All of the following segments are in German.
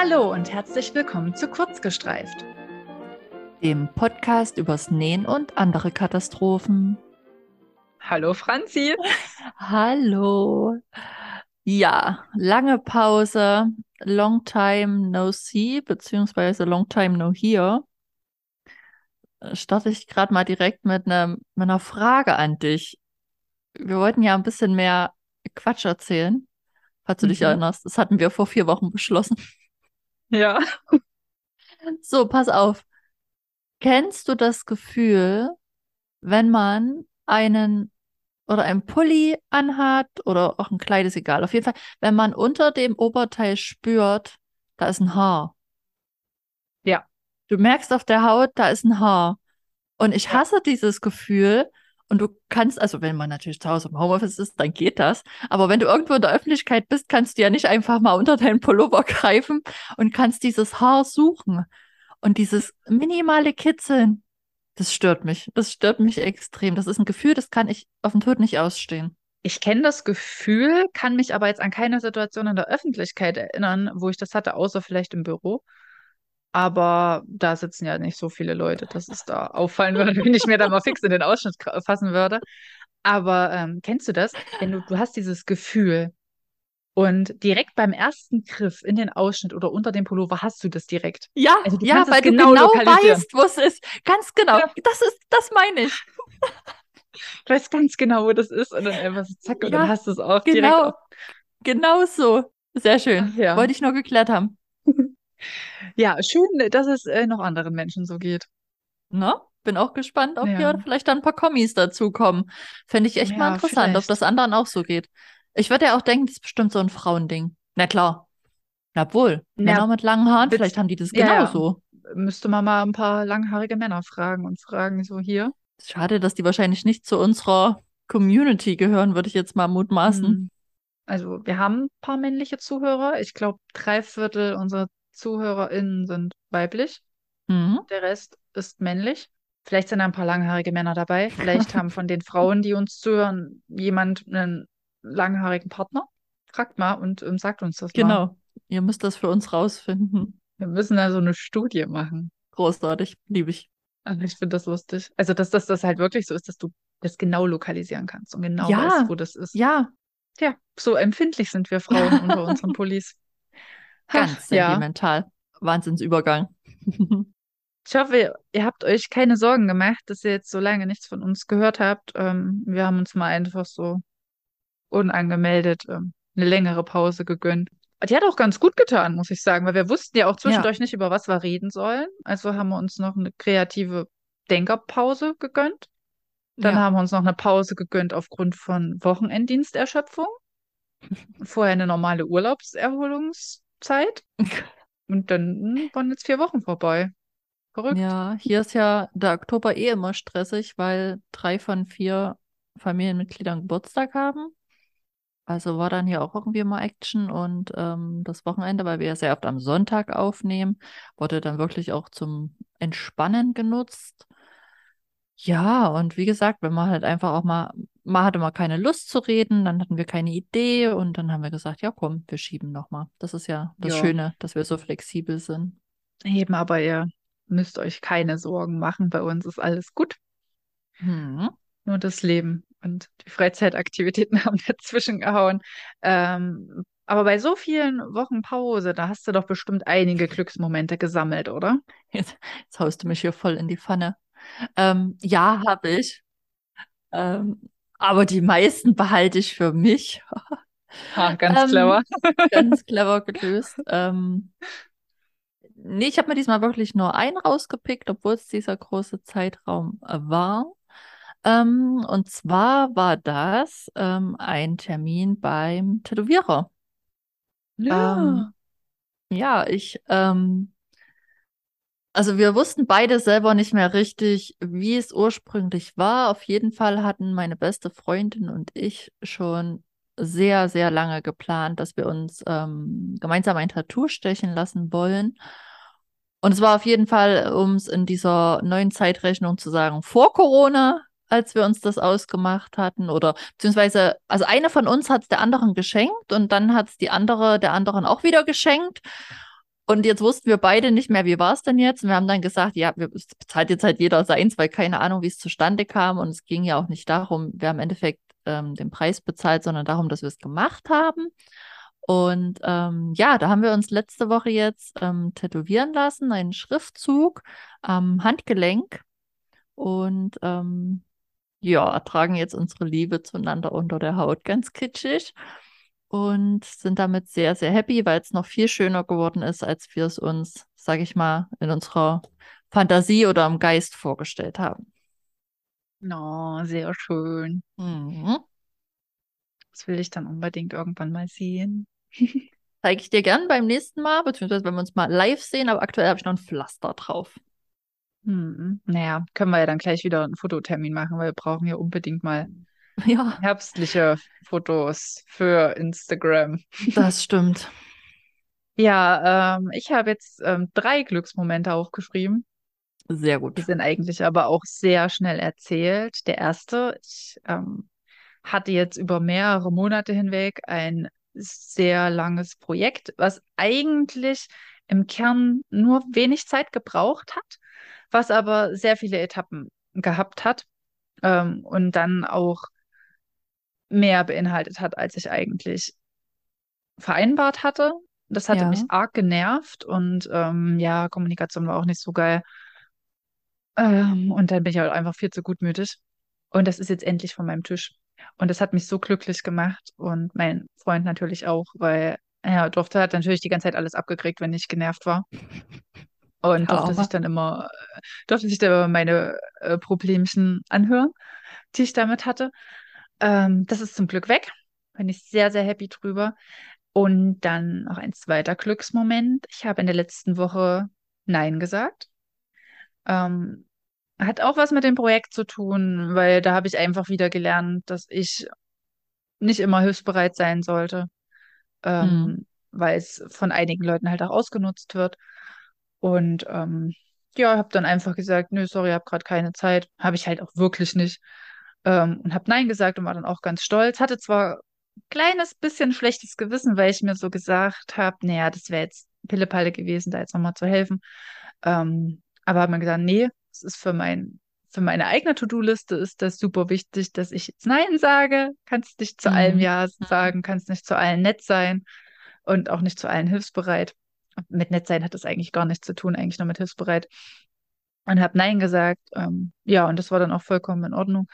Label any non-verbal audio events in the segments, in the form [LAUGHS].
Hallo und herzlich willkommen zu Kurzgestreift, dem Podcast übers Nähen und andere Katastrophen. Hallo Franzi. [LAUGHS] Hallo. Ja, lange Pause, long time no see, beziehungsweise long time no here. Starte ich gerade mal direkt mit, ne, mit einer Frage an dich. Wir wollten ja ein bisschen mehr Quatsch erzählen, falls du mhm. dich erinnerst. Das hatten wir vor vier Wochen beschlossen. Ja. So, pass auf. Kennst du das Gefühl, wenn man einen oder ein Pulli anhat oder auch ein Kleid ist egal. Auf jeden Fall, wenn man unter dem Oberteil spürt, da ist ein Haar. Ja. Du merkst auf der Haut, da ist ein Haar. Und ich hasse dieses Gefühl. Und du kannst, also wenn man natürlich zu Hause im Homeoffice ist, dann geht das. Aber wenn du irgendwo in der Öffentlichkeit bist, kannst du ja nicht einfach mal unter deinen Pullover [LAUGHS] greifen und kannst dieses Haar suchen. Und dieses minimale Kitzeln, das stört mich. Das stört mich extrem. Das ist ein Gefühl, das kann ich auf den Tod nicht ausstehen. Ich kenne das Gefühl, kann mich aber jetzt an keine Situation in der Öffentlichkeit erinnern, wo ich das hatte, außer vielleicht im Büro. Aber da sitzen ja nicht so viele Leute, dass es da auffallen würde, wenn ich mir da mal fix in den Ausschnitt fassen würde. Aber ähm, kennst du das? Wenn du, du hast dieses Gefühl, und direkt beim ersten Griff in den Ausschnitt oder unter dem Pullover hast du das direkt. Ja, also ja weil genau du genau weißt, wo es ist. Ganz genau. Ja. Das ist, das meine ich. [LAUGHS] Du weißt ganz genau, wo das ist. Und dann einfach so zack, und ja, dann hast du es auch genau, direkt. Auf. Genau so. Sehr schön. Ja. Wollte ich nur geklärt haben. [LAUGHS] ja, schön, dass es äh, noch anderen Menschen so geht. Na, bin auch gespannt, ob ja. hier vielleicht dann ein paar Kommis dazukommen. Fände ich echt mal interessant, vielleicht. ob das anderen auch so geht. Ich würde ja auch denken, das ist bestimmt so ein Frauending. Na klar. Na wohl. Ja, Männer mit langen Haaren, vielleicht haben die das genauso. Ja, müsste man mal ein paar langhaarige Männer fragen und fragen, so hier. Schade, dass die wahrscheinlich nicht zu unserer Community gehören, würde ich jetzt mal mutmaßen. Hm. Also, wir haben ein paar männliche Zuhörer. Ich glaube, drei Viertel unserer ZuhörerInnen sind weiblich. Mhm. Der Rest ist männlich. Vielleicht sind da ein paar langhaarige Männer dabei. Vielleicht [LAUGHS] haben von den Frauen, die uns zuhören, jemand einen langhaarigen Partner? Fragt mal und ähm, sagt uns das genau. mal. Genau. Ihr müsst das für uns rausfinden. Wir müssen da so eine Studie machen. Großartig, liebe ich. Also ich finde das lustig. Also, dass, dass das halt wirklich so ist, dass du das genau lokalisieren kannst und genau ja, weißt, wo das ist. Ja. Ja, so empfindlich sind wir Frauen [LAUGHS] unter unseren Pullis. Ganz sentimental. Ja. Wahnsinnsübergang. [LAUGHS] Ich hoffe, ihr habt euch keine Sorgen gemacht, dass ihr jetzt so lange nichts von uns gehört habt. Ähm, wir haben uns mal einfach so unangemeldet ähm, eine längere Pause gegönnt. Die hat auch ganz gut getan, muss ich sagen, weil wir wussten ja auch zwischendurch ja. nicht, über was wir reden sollen. Also haben wir uns noch eine kreative Denkerpause gegönnt. Dann ja. haben wir uns noch eine Pause gegönnt aufgrund von Wochenenddiensterschöpfung. [LAUGHS] Vorher eine normale Urlaubserholungszeit. [LAUGHS] Und dann waren jetzt vier Wochen vorbei. Verrückt. Ja, hier ist ja der Oktober eh immer stressig, weil drei von vier Familienmitgliedern Geburtstag haben. Also war dann hier auch irgendwie mal Action und ähm, das Wochenende, weil wir ja sehr oft am Sonntag aufnehmen, wurde dann wirklich auch zum Entspannen genutzt. Ja, und wie gesagt, wenn man halt einfach auch mal, man hatte mal keine Lust zu reden, dann hatten wir keine Idee und dann haben wir gesagt, ja komm, wir schieben nochmal. Das ist ja das ja. Schöne, dass wir so flexibel sind. Eben, aber ihr müsst euch keine Sorgen machen, bei uns ist alles gut. Hm. Nur das Leben und die Freizeitaktivitäten [LAUGHS] haben dazwischen gehauen. Ähm, aber bei so vielen Wochen Pause, da hast du doch bestimmt einige Glücksmomente gesammelt, oder? Jetzt, jetzt haust du mich hier voll in die Pfanne. Ähm, ja, habe ich. Ähm, aber die meisten behalte ich für mich. Ha, [LAUGHS] ganz ähm, clever. [LAUGHS] ganz clever [LAUGHS] gelöst. Ähm, nee, ich habe mir diesmal wirklich nur einen rausgepickt, obwohl es dieser große Zeitraum war. Ähm, und zwar war das ähm, ein Termin beim Tätowierer. Ja. Ähm, ja, ich, ähm, also wir wussten beide selber nicht mehr richtig, wie es ursprünglich war. Auf jeden Fall hatten meine beste Freundin und ich schon sehr, sehr lange geplant, dass wir uns ähm, gemeinsam ein Tattoo stechen lassen wollen. Und es war auf jeden Fall, um es in dieser neuen Zeitrechnung zu sagen, vor Corona als wir uns das ausgemacht hatten. Oder beziehungsweise, also eine von uns hat es der anderen geschenkt und dann hat es die andere der anderen auch wieder geschenkt. Und jetzt wussten wir beide nicht mehr, wie war es denn jetzt? Und wir haben dann gesagt, ja, wir bezahlt jetzt halt jeder seins, weil keine Ahnung, wie es zustande kam. Und es ging ja auch nicht darum, wer im Endeffekt ähm, den Preis bezahlt, sondern darum, dass wir es gemacht haben. Und ähm, ja, da haben wir uns letzte Woche jetzt ähm, tätowieren lassen, einen Schriftzug am Handgelenk. Und ähm, ja, ertragen jetzt unsere Liebe zueinander unter der Haut ganz kitschig und sind damit sehr, sehr happy, weil es noch viel schöner geworden ist, als wir es uns, sage ich mal, in unserer Fantasie oder im Geist vorgestellt haben. Oh, sehr schön. Mhm. Das will ich dann unbedingt irgendwann mal sehen. [LAUGHS] Zeige ich dir gern beim nächsten Mal, beziehungsweise wenn wir uns mal live sehen, aber aktuell habe ich noch ein Pflaster drauf. Hm. Naja, können wir ja dann gleich wieder einen Fototermin machen, weil wir brauchen ja unbedingt mal Ja, herbstliche Fotos für Instagram. das stimmt. Ja, ähm, ich habe jetzt ähm, drei Glücksmomente aufgeschrieben. Sehr Die gut. sind eigentlich aber auch sehr schnell erzählt. Der erste, ich ähm, hatte jetzt über mehrere Monate hinweg ein sehr langes Projekt, was eigentlich im Kern nur wenig Zeit gebraucht hat, was aber sehr viele Etappen gehabt hat ähm, und dann auch mehr beinhaltet hat, als ich eigentlich vereinbart hatte. Das hatte mich Ja. arg genervt und ähm, ja, Kommunikation war auch nicht so geil. Ähm, und dann bin ich halt einfach viel zu gutmütig. Und das ist jetzt endlich von meinem Tisch. Und das hat mich so glücklich gemacht und mein Freund natürlich auch, weil er durfte, hat natürlich die ganze Zeit alles abgekriegt, wenn ich genervt war. Und Der durfte sich dann immer, durfte sich dann immer meine äh, Problemchen anhören, die ich damit hatte. Ähm, das ist zum Glück weg. Bin ich sehr, sehr happy drüber. Und dann noch ein zweiter Glücksmoment. Ich habe in der letzten Woche Nein gesagt. Ähm, hat auch was mit dem Projekt zu tun, weil da habe ich einfach wieder gelernt, dass ich nicht immer hilfsbereit sein sollte, Mhm. ähm, weil es von einigen Leuten halt auch ausgenutzt wird. Und ähm, ja, habe dann einfach gesagt, nö, sorry, habe gerade keine Zeit. Habe ich halt auch wirklich nicht. Ähm, und habe Nein gesagt und war dann auch ganz stolz. Hatte zwar ein kleines bisschen schlechtes Gewissen, weil ich mir so gesagt habe, naja, das wäre jetzt Pillepalle gewesen, da jetzt nochmal zu helfen. Ähm, aber habe mir gesagt, nee, es ist für mein, für meine eigene To-Do-Liste ist das super wichtig, dass ich jetzt Nein sage. Kannst nicht zu allem Mhm. Ja sagen, kannst nicht zu allen nett sein und auch nicht zu allen hilfsbereit. Mit nett sein hat das eigentlich gar nichts zu tun, eigentlich nur mit hilfsbereit. Und habe Nein gesagt. Ähm, ja, und das war dann auch vollkommen in Ordnung.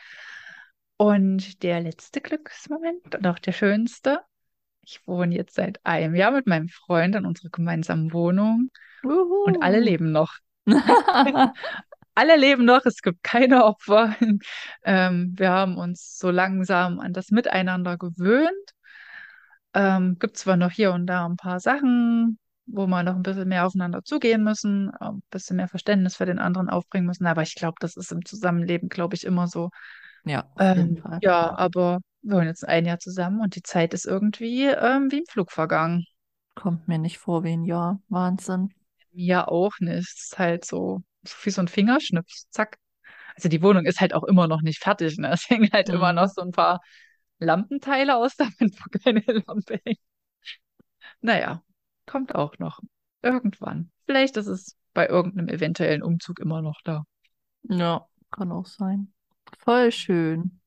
Und der letzte Glücksmoment und auch der schönste. Ich wohne jetzt seit einem Jahr mit meinem Freund in unserer gemeinsamen Wohnung und alle Uhu. leben noch. [LAUGHS] Alle leben noch, es gibt keine Opfer. [LAUGHS] Ähm, wir haben uns so langsam an das Miteinander gewöhnt. Ähm, gibt zwar noch hier und da ein paar Sachen, wo wir noch ein bisschen mehr aufeinander zugehen müssen, ein bisschen mehr Verständnis für den anderen aufbringen müssen, aber ich glaube, das ist im Zusammenleben, glaube ich, immer so. Ja, auf jeden Ähm, Fall. ja, aber wir wohnen jetzt ein Jahr zusammen und die Zeit ist irgendwie ähm, wie im Flug vergangen. Kommt mir nicht vor wie ein Jahr. Wahnsinn. Mir auch nicht. Es ist halt so, so wie so ein Fingerschnips, zack. Also die Wohnung ist halt auch immer noch nicht fertig, ne? [LAUGHS] Es hängen halt immer noch Mhm. so ein paar Lampenteile aus, [LAUGHS] damit wo keine Lampe hängt. Naja, kommt auch noch. Irgendwann. Vielleicht ist es bei irgendeinem eventuellen Umzug immer noch da. Ja, kann auch sein. Voll schön.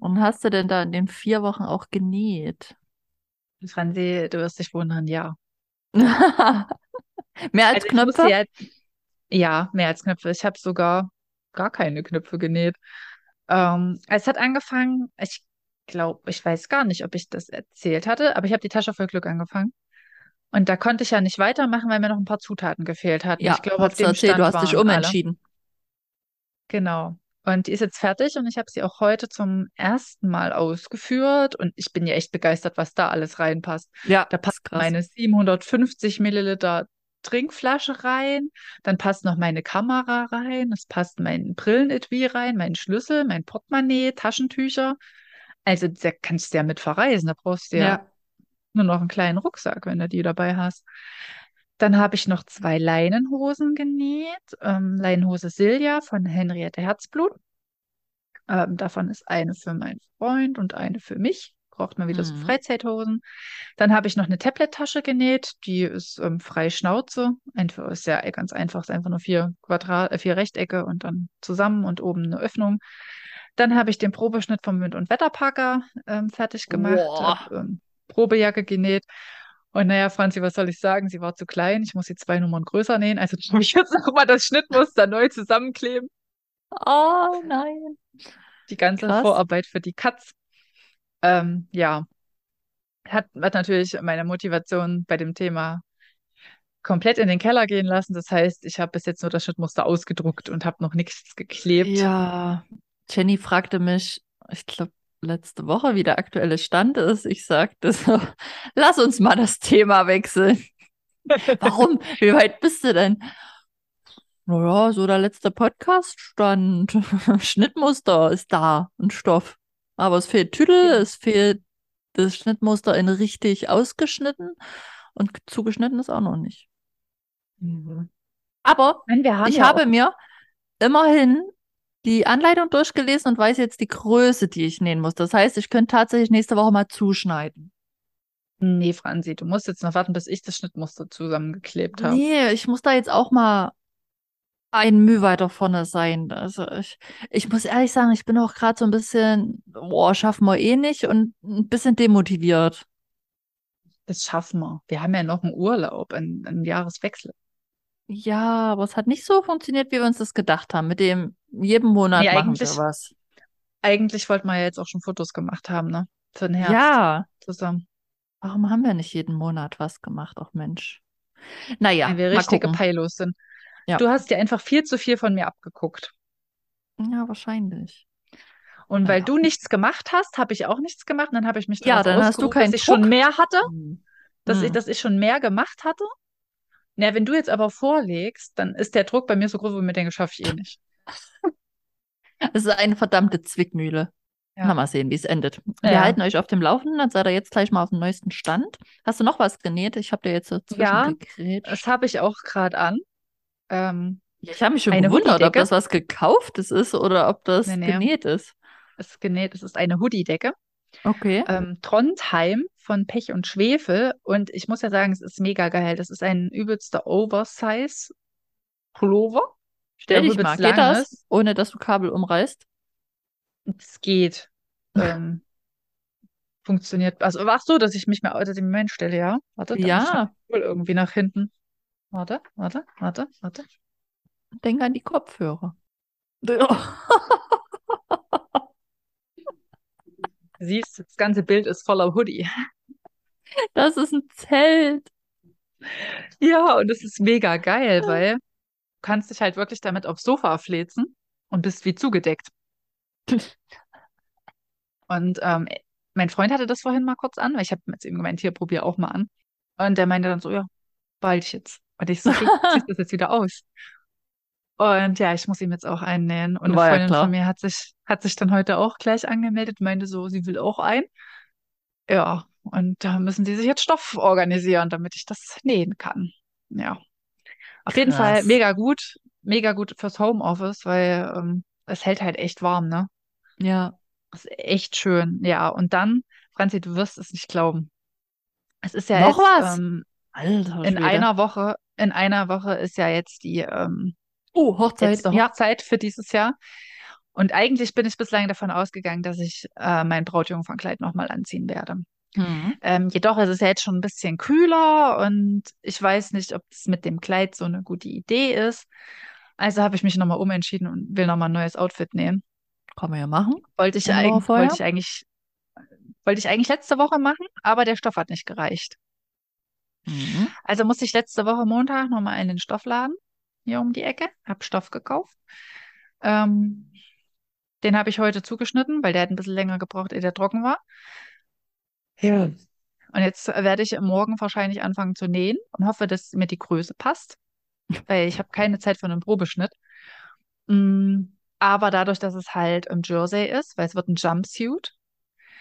Und hast du denn da in den vier Wochen auch genäht? Franzi, du wirst dich wundern, ja. [LAUGHS] Mehr als Also Knöpfe? ja, ja, mehr als Knöpfe. Ich habe sogar gar keine Knöpfe genäht. Ähm, es hat angefangen, ich glaube, ich weiß gar nicht, ob ich das erzählt hatte, aber ich habe die Tasche voll Glück angefangen. Und da konnte ich ja nicht weitermachen, weil mir noch ein paar Zutaten gefehlt hatten. Ich Ja, glaube, auf hast du du hast dich waren alle. umentschieden. Genau. Und die ist jetzt fertig und ich habe sie auch heute zum ersten Mal ausgeführt und ich bin ja echt begeistert, was da alles reinpasst. Ja, Da passt krass. meine 750 Milliliter Trinkflasche rein, dann passt noch meine Kamera rein, es passt mein Brillenetui rein, mein Schlüssel, mein Portemonnaie, Taschentücher. Also da kannst du ja mit verreisen, da brauchst du ja Ja, nur noch einen kleinen Rucksack, wenn du die dabei hast. Dann habe ich noch zwei Leinenhosen genäht. Ähm, Leinenhose Silja von Henriette Herzblut. Ähm, davon ist eine für meinen Freund und eine für mich. Braucht man wieder so Mhm. Freizeithosen. Dann habe ich noch eine Tablet-Tasche genäht. Die ist ähm, frei Schnauze. Einfach ist ja ganz einfach. Ist einfach nur vier Quadrat, äh, vier Rechtecke und dann zusammen und oben eine Öffnung. Dann habe ich den Probeschnitt vom Wind- und Wetterpacker ähm, fertig gemacht. Hab, ähm, Probejacke genäht. Und naja, Franzi, was soll ich sagen? Sie war zu klein. Ich muss sie zwei Nummern größer nähen. Also [LAUGHS] muss ich jetzt nochmal das Schnittmuster neu zusammenkleben. Oh nein. Die ganze Krass. Vorarbeit für die Katz. Ähm, ja, hat, hat natürlich meine Motivation bei dem Thema komplett in den Keller gehen lassen. Das heißt, ich habe bis jetzt nur das Schnittmuster ausgedruckt und habe noch nichts geklebt. Ja, Jenny fragte mich, ich glaube, letzte Woche, wie der aktuelle Stand ist. Ich sagte so, [LAUGHS] lass uns mal das Thema wechseln. [LAUGHS] Warum? Wie weit bist du denn? Naja, so der letzte Podcast stand. [LAUGHS] Schnittmuster ist da und Stoff. Aber es fehlt Tüdel, Ja. es fehlt das Schnittmuster in richtig ausgeschnitten und zugeschnitten ist auch noch nicht. Mhm. Aber Nein, ich ja habe mir immerhin die Anleitung durchgelesen und weiß jetzt die Größe, die ich nähen muss. Das heißt, ich könnte tatsächlich nächste Woche mal zuschneiden. Nee, Franzi, du musst jetzt noch warten, bis ich das Schnittmuster zusammengeklebt habe. Nee, ich muss da jetzt auch mal ein Mühe weiter vorne sein. Also ich, ich muss ehrlich sagen, ich bin auch gerade so ein bisschen, boah, schaffen wir eh nicht und ein bisschen demotiviert. Das schaffen wir. Wir haben ja noch einen Urlaub, einen, einen Jahreswechsel. Ja, aber es hat nicht so funktioniert, wie wir uns das gedacht haben. Mit dem jeden Monat Nee, machen wir was. Eigentlich wollten wir ja jetzt auch schon Fotos gemacht haben, ne? Für den Herbst Ja, zusammen. warum haben wir nicht jeden Monat was gemacht? Ach Mensch. Naja, Weil wir richtige. Peilos sind. Ja. Du hast dir einfach viel zu viel von mir abgeguckt. Ja, wahrscheinlich. Und weil Naja. du nichts gemacht hast, habe ich auch nichts gemacht. Und dann habe ich mich Ja, dann hast du keinen dass ich schon Druck. mehr hatte, dass, ich, dass ich schon mehr gemacht hatte. Na, wenn du jetzt aber vorlegst, dann ist der Druck bei mir so groß, wo ich mir denke, schaffe ich eh nicht. [LAUGHS] Es ist eine verdammte Zwickmühle. Ja. Na, mal sehen, wie es endet. Wir Ja. halten euch auf dem Laufenden, dann seid ihr jetzt gleich mal auf dem neuesten Stand. Hast du noch was genäht? Ich habe dir jetzt dazwischen Ja. Das habe ich auch gerade an. Ähm, ich habe mich schon gewundert, ob das was gekauftes ist oder ob das Nee, nee. genäht ist. es ist genäht, es ist eine Hoodie-Decke. Okay. Ähm, Trondheim von Pech und Schwefel. Und ich muss ja sagen, es ist mega geil. Das ist ein übelster Oversize-Pullover. Stell dich mal. Geht lang das, ist. ohne dass du Kabel umreißt? Es geht. [LAUGHS] Ähm, funktioniert. Also, ach so, dass ich mich mal ich mich mal hinstelle, ja. Warte, Ja, wohl irgendwie nach hinten. Warte, warte, warte, warte. denk an die Kopfhörer. Siehst, das ganze Bild ist voller Hoodie. Das ist ein Zelt. Ja, und es ist mega geil, weil du kannst dich halt wirklich damit aufs Sofa fläzen und bist wie zugedeckt. [LAUGHS] Und ähm, mein Freund hatte das vorhin mal kurz an, weil ich habe jetzt eben gemeint, hier, probier auch mal an. Und der meinte dann so, ja, bald jetzt. Und ich so, okay, [LAUGHS] ziehst das jetzt wieder aus. Und ja, ich muss ihm jetzt auch einnähen. Und eine War ja Freundin klar. von mir hat sich, hat sich dann heute auch gleich angemeldet, meinte so, sie will auch ein. Ja, und da müssen die sich jetzt Stoff organisieren, damit ich das nähen kann. Ja. Auf jeden Fall Krass. mega gut, mega gut fürs Homeoffice, weil ähm, es hält halt echt warm, ne? Ja. Das ist echt schön. Ja, und dann, Franzi, du wirst es nicht glauben. Es ist ja Noch jetzt was? ähm, Alter in Schwede. einer Woche, in einer Woche ist ja jetzt die ähm, Oh, Hochzeit. letzte Ja. Hochzeit für dieses Jahr. Und eigentlich bin ich bislang davon ausgegangen, dass ich äh, mein Brautjungfernkleid nochmal anziehen werde. Mhm. Ähm, jedoch ist es ja jetzt schon ein bisschen kühler und ich weiß nicht, ob das mit dem Kleid so eine gute Idee ist. Also habe ich mich nochmal umentschieden und will nochmal ein neues Outfit nähen. Kann man ja machen. Wollte ich, eig wollte ich eigentlich, wollte ich eigentlich letzte Woche machen, aber der Stoff hat nicht gereicht. Mhm. Also musste ich letzte Woche Montag nochmal in den Stoffladen hier um die Ecke, habe Stoff gekauft. Ähm, den habe ich heute zugeschnitten, weil der hat ein bisschen länger gebraucht, ehe der trocken war. Ja. Und jetzt werde ich morgen wahrscheinlich anfangen zu nähen und hoffe, dass mir die Größe passt, weil ich habe keine Zeit für einen Probeschnitt. Mm, aber dadurch, dass es halt im Jersey ist, weil es wird ein Jumpsuit,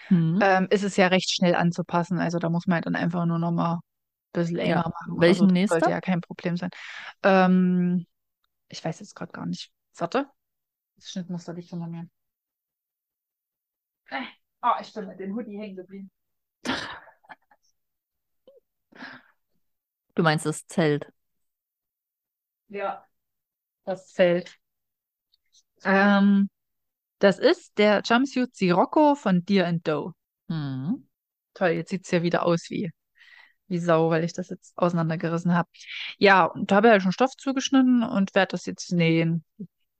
Mhm. ähm, ist es ja recht schnell anzupassen. Also da muss man halt dann einfach nur noch mal ein bisschen enger Ja. machen. Welchen also das nähst sollte ja kein Problem sein. Ähm, ich weiß jetzt gerade gar nicht. Warte. Das Schnittmuster liegt unter mir. Äh, Ah, ich bin mit dem Hoodie hängen geblieben. Du meinst das Zelt? Ja. Das Zelt. Ähm, das ist der Jumpsuit Sirocco von Deer and Doe. Hm. Toll, jetzt sieht es ja wieder aus wie, wie Sau, weil ich das jetzt auseinandergerissen habe. Ja, und da habe ich ja schon Stoff zugeschnitten und werde das jetzt nähen.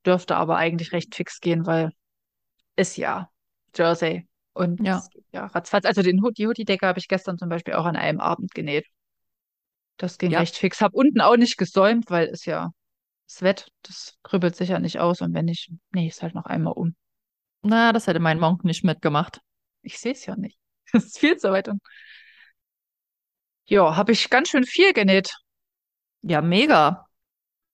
Dürfte aber eigentlich recht fix gehen, weil ist ja Jersey. Und Ja. geht ja ratzfatz. Also den, Hood- die Hoodie-Decke habe ich gestern zum Beispiel auch an einem Abend genäht. Das ging Ja. recht fix. Hab unten auch nicht gesäumt, weil es ja das Wett, das krüppelt sich ja nicht aus. Und wenn ich es halt noch einmal um. Na, das hätte mein Monk nicht mitgemacht. Ich sehe es ja nicht. [LAUGHS] Das ist viel zu weit. unten. Ja, habe ich ganz schön viel genäht. Ja, mega.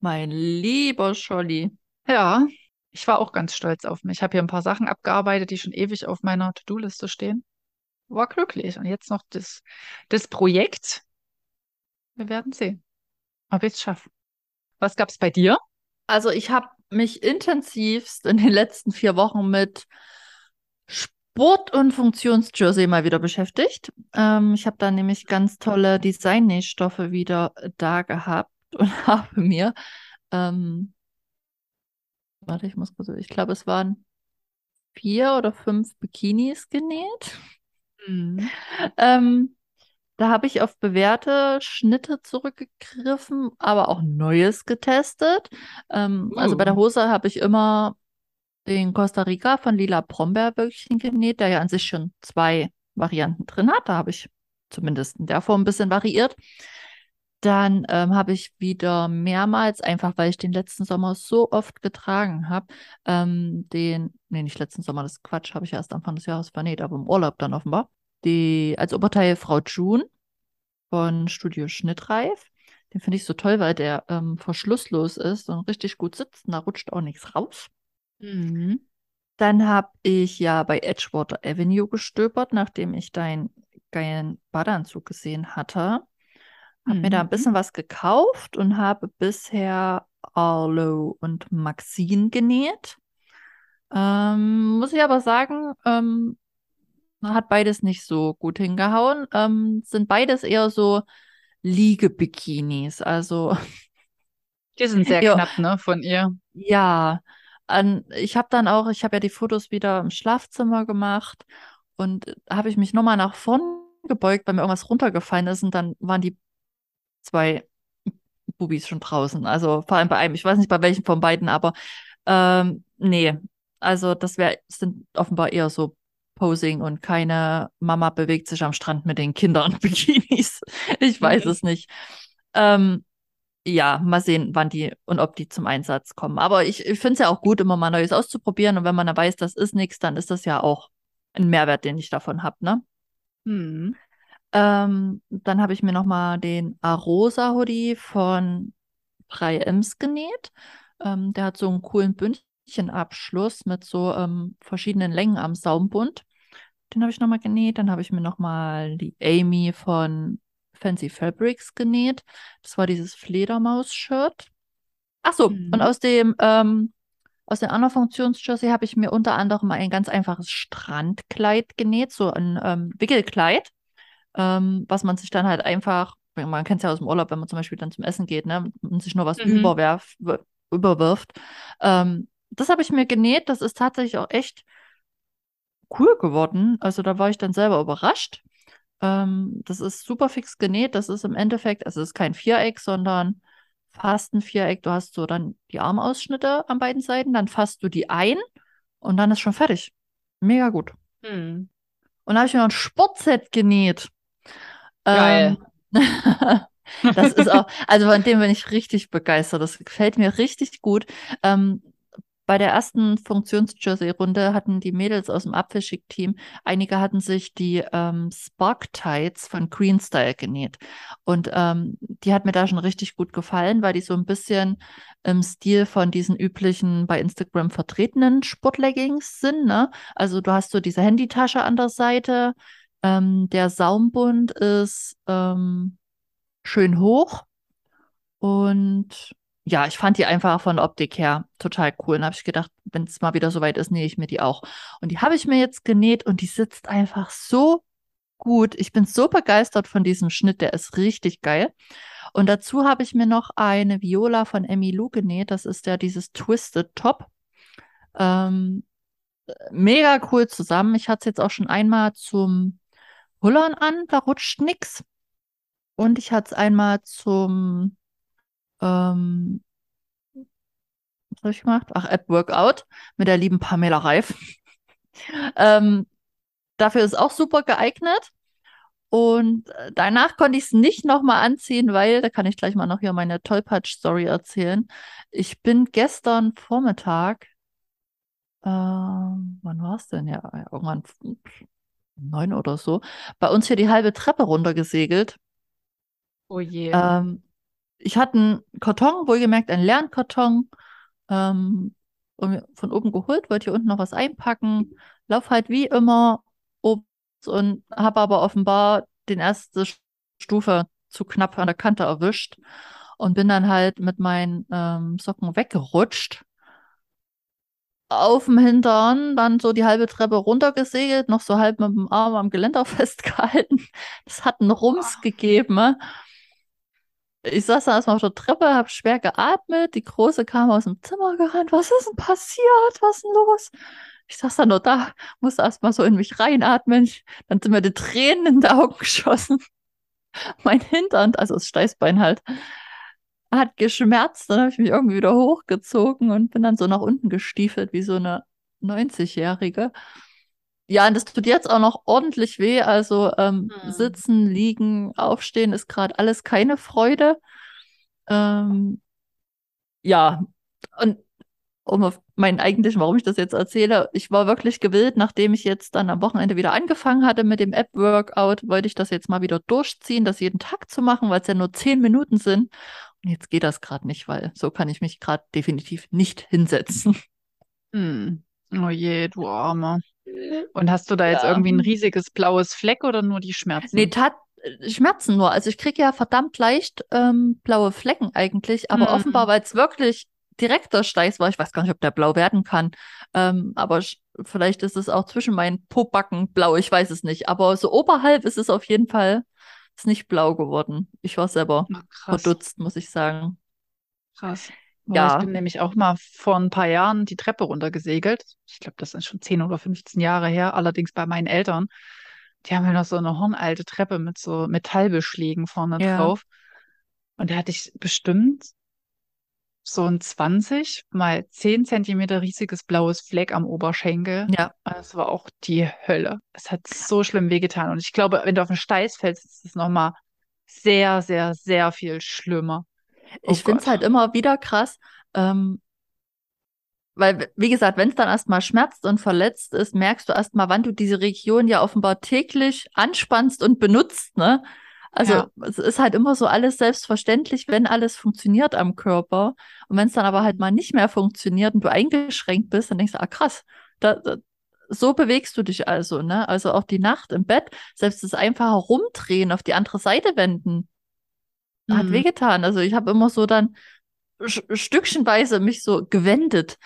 Mein lieber Scholli. Ja, ich war auch ganz stolz auf mich. Ich habe hier ein paar Sachen abgearbeitet, die schon ewig auf meiner To-Do-Liste stehen. War glücklich. Und jetzt noch das, das Projekt. Wir werden sehen, ob ich es schaffe. Was gab's bei dir? Also ich habe mich intensivst in den letzten vier Wochen mit Sport- und Funktionsjersey mal wieder beschäftigt. Ähm, ich habe da nämlich ganz tolle Designnähstoffe wieder da gehabt und [LAUGHS] habe mir, ähm, warte, ich muss kurz, ich glaube, es waren vier oder fünf Bikinis genäht. Mhm. Ähm, da habe ich auf bewährte Schnitte zurückgegriffen, aber auch Neues getestet. Ähm, also bei der Uh. Hose habe ich immer den Costa Rica von Lila Brombeerböckchen genäht, der ja an sich schon zwei Varianten drin hat. Da habe ich zumindest in der Form ein bisschen variiert. Dann ähm, habe ich wieder mehrmals, einfach weil ich den letzten Sommer so oft getragen habe, ähm, den, nee, nicht letzten Sommer, das Quatsch, habe ich erst Anfang des Jahres vernäht, aber im Urlaub dann offenbar. Die, als Oberteil Frau June von Studio Schnittreif. Den finde ich so toll, weil der ähm, verschlusslos ist und richtig gut sitzt und da rutscht auch nichts raus. Mhm. Dann habe ich ja bei Edgewater Avenue gestöbert, nachdem ich deinen geilen Badeanzug gesehen hatte. Habe mir da ein Mhm. bisschen was gekauft und habe bisher Arlo und Maxine genäht. Ähm, muss ich aber sagen, ähm, hat beides nicht so gut hingehauen. Ähm, sind beides eher so Liegebikinis. Also [LAUGHS] Die sind sehr Ja. knapp, ne, von ihr. Ja, an, ich habe dann auch, ich habe ja die Fotos wieder im Schlafzimmer gemacht und habe ich mich nochmal nach vorn gebeugt, weil mir irgendwas runtergefallen ist und dann waren die zwei Bubis schon draußen. Also vor allem bei einem, ich weiß nicht bei welchen von beiden, aber ähm, nee, also das wär, sind offenbar eher so Posing und keine Mama bewegt sich am Strand mit den Kindern [LAUGHS] Bikinis. Ich weiß Mhm. es nicht. Ähm, ja, mal sehen, wann die und ob die zum Einsatz kommen. Aber ich, ich finde es ja auch gut, immer mal Neues auszuprobieren. Und wenn man dann weiß, das ist nichts, dann ist das ja auch ein Mehrwert, den ich davon habe, ne? Mhm. Ähm, dann habe ich mir nochmal den Arosa Hoodie von 3Ms genäht. Ähm, der hat so einen coolen Bündchenabschluss mit so ähm, verschiedenen Längen am Saumbund. Den habe ich nochmal genäht. Dann habe ich mir nochmal die Amy von Fancy Fabrics genäht. Das war dieses Fledermaus-Shirt. Ach so, Mhm. und aus dem ähm, aus den anderen Funktionsjersey habe ich mir unter anderem ein ganz einfaches Strandkleid genäht, so ein ähm, Wickelkleid, ähm, was man sich dann halt einfach, man kennt es ja aus dem Urlaub, wenn man zum Beispiel dann zum Essen geht, ne, und sich nur was Mhm. überwerf, überwirft. Ähm, das habe ich mir genäht, das ist tatsächlich auch echt cool geworden. Also da war ich dann selber überrascht. Ähm, das ist super fix genäht. Das ist im Endeffekt, also es ist kein Viereck, sondern fast ein Viereck. Du hast so dann die Armausschnitte an beiden Seiten, dann fasst du die ein und dann ist schon fertig. Mega gut. Mhm. Und dann habe ich mir noch ein Sportset genäht. Geil. Ähm, [LAUGHS] das ist auch, also von dem bin ich richtig begeistert. Das gefällt mir richtig gut. Ähm, bei der ersten Funktions-Jersey-Runde hatten die Mädels aus dem Apfelschick-Team, einige hatten sich die ähm, Spark Tights von Green Style genäht. Und ähm, die hat mir da schon richtig gut gefallen, weil die so ein bisschen im Stil von diesen üblichen bei Instagram vertretenen Sportleggings sind. Ne? Also du hast so diese Handytasche an der Seite. Ähm, der Saumbund ist ähm, schön hoch und ja, ich fand die einfach von Optik her total cool. Und habe ich gedacht, wenn es mal wieder soweit ist, nähe ich mir die auch. Und die habe ich mir jetzt genäht und die sitzt einfach so gut. Ich bin so begeistert von diesem Schnitt, der ist richtig geil. Und dazu habe ich mir noch eine Viola von Emmy Lou genäht. Das ist ja dieses Twisted Top. Ähm, mega cool zusammen. Ich hatte es jetzt auch schon einmal zum Hullern an, da rutscht nichts. Und ich hatte es einmal zum, ähm, was habe ich gemacht? Ach, App Workout mit der lieben Pamela Reif. [LAUGHS] ähm, dafür ist auch super geeignet. Und äh, danach konnte ich es nicht nochmal anziehen, weil, da kann ich gleich mal noch hier meine Tollpatsch-Story erzählen. Ich bin gestern Vormittag, äh, wann war es denn? Ja, irgendwann neun oder so, bei uns hier die halbe Treppe runtergesegelt. Oh je. Ähm, ich hatte einen Karton, wohlgemerkt einen leeren Karton, ähm, von oben geholt, wollte hier unten noch was einpacken, lauf halt wie immer oben und habe aber offenbar den erste Stufe zu knapp an der Kante erwischt und bin dann halt mit meinen ähm, Socken weggerutscht auf dem Hintern, dann so die halbe Treppe runtergesegelt, noch so halb mit dem Arm am Geländer [LAUGHS] festgehalten. Das hat einen Rums gegeben. Ne? Ich saß da erstmal auf der Treppe, habe schwer geatmet. Die Große kam aus dem Zimmer gerannt. Was ist denn passiert? Was ist denn los? Ich saß da nur da, musste erstmal so in mich reinatmen. Dann sind mir die Tränen in die Augen [LAUGHS] geschossen. Mein Hintern, also das Steißbein halt, hat geschmerzt. Dann habe ich mich irgendwie wieder hochgezogen und bin dann so nach unten gestiefelt, wie so eine 90-Jährige. Ja, und das tut jetzt auch noch ordentlich weh. Also ähm, hm. sitzen, liegen, aufstehen ist gerade alles keine Freude. Ähm, ja, und um auf meinen eigentlichen, warum ich das jetzt erzähle, ich war wirklich gewillt, nachdem ich jetzt dann am Wochenende wieder angefangen hatte mit dem App-Workout, wollte ich das jetzt mal wieder durchziehen, das jeden Tag zu machen, weil es ja nur zehn Minuten sind. Jetzt geht das gerade nicht, weil so kann ich mich gerade definitiv nicht hinsetzen. [LAUGHS] Hm. Oh je, du Arme. Und hast du da jetzt ja. irgendwie ein riesiges blaues Fleck oder nur die Schmerzen? Nee, tat, äh, Schmerzen nur. Also ich kriege ja verdammt leicht ähm, blaue Flecken eigentlich, aber mhm. offenbar, weil es wirklich direkter Steiß war, ich weiß gar nicht, ob der blau werden kann, ähm, aber vielleicht ist es auch zwischen meinen Pobacken blau, ich weiß es nicht. Aber so oberhalb ist es auf jeden Fall ist nicht blau geworden. Ich war selber Ach, verdutzt, muss ich sagen. Krass. Boah, ja. Ich bin nämlich auch mal vor ein paar Jahren die Treppe runtergesegelt. Ich glaube, das ist schon 10 oder 15 Jahre her, allerdings bei meinen Eltern. Die haben ja noch so eine hornalte Treppe mit so Metallbeschlägen vorne ja. drauf. Und da hatte ich bestimmt so ein 20 mal 10 Zentimeter riesiges blaues Fleck am Oberschenkel. Ja. Das war auch die Hölle. Es hat so schlimm wehgetan. Und ich glaube, wenn du auf den Steiß fällst, ist es nochmal sehr, sehr, sehr viel schlimmer. Oh ich finde es halt immer wieder krass, ähm, weil, wie gesagt, wenn es dann erstmal schmerzt und verletzt ist, merkst du erstmal, wann du diese Region ja offenbar täglich anspannst und benutzt, ne? Also ja. es ist halt immer so alles selbstverständlich, wenn alles funktioniert am Körper. Und wenn es dann aber halt mal nicht mehr funktioniert und du eingeschränkt bist, dann denkst du, ah krass, da, da, so bewegst du dich also, ne? Also auch die Nacht im Bett, selbst das einfache Rumdrehen, auf die andere Seite wenden, mhm. hat wehgetan. Also ich habe immer so dann stückchenweise mich so gewendet.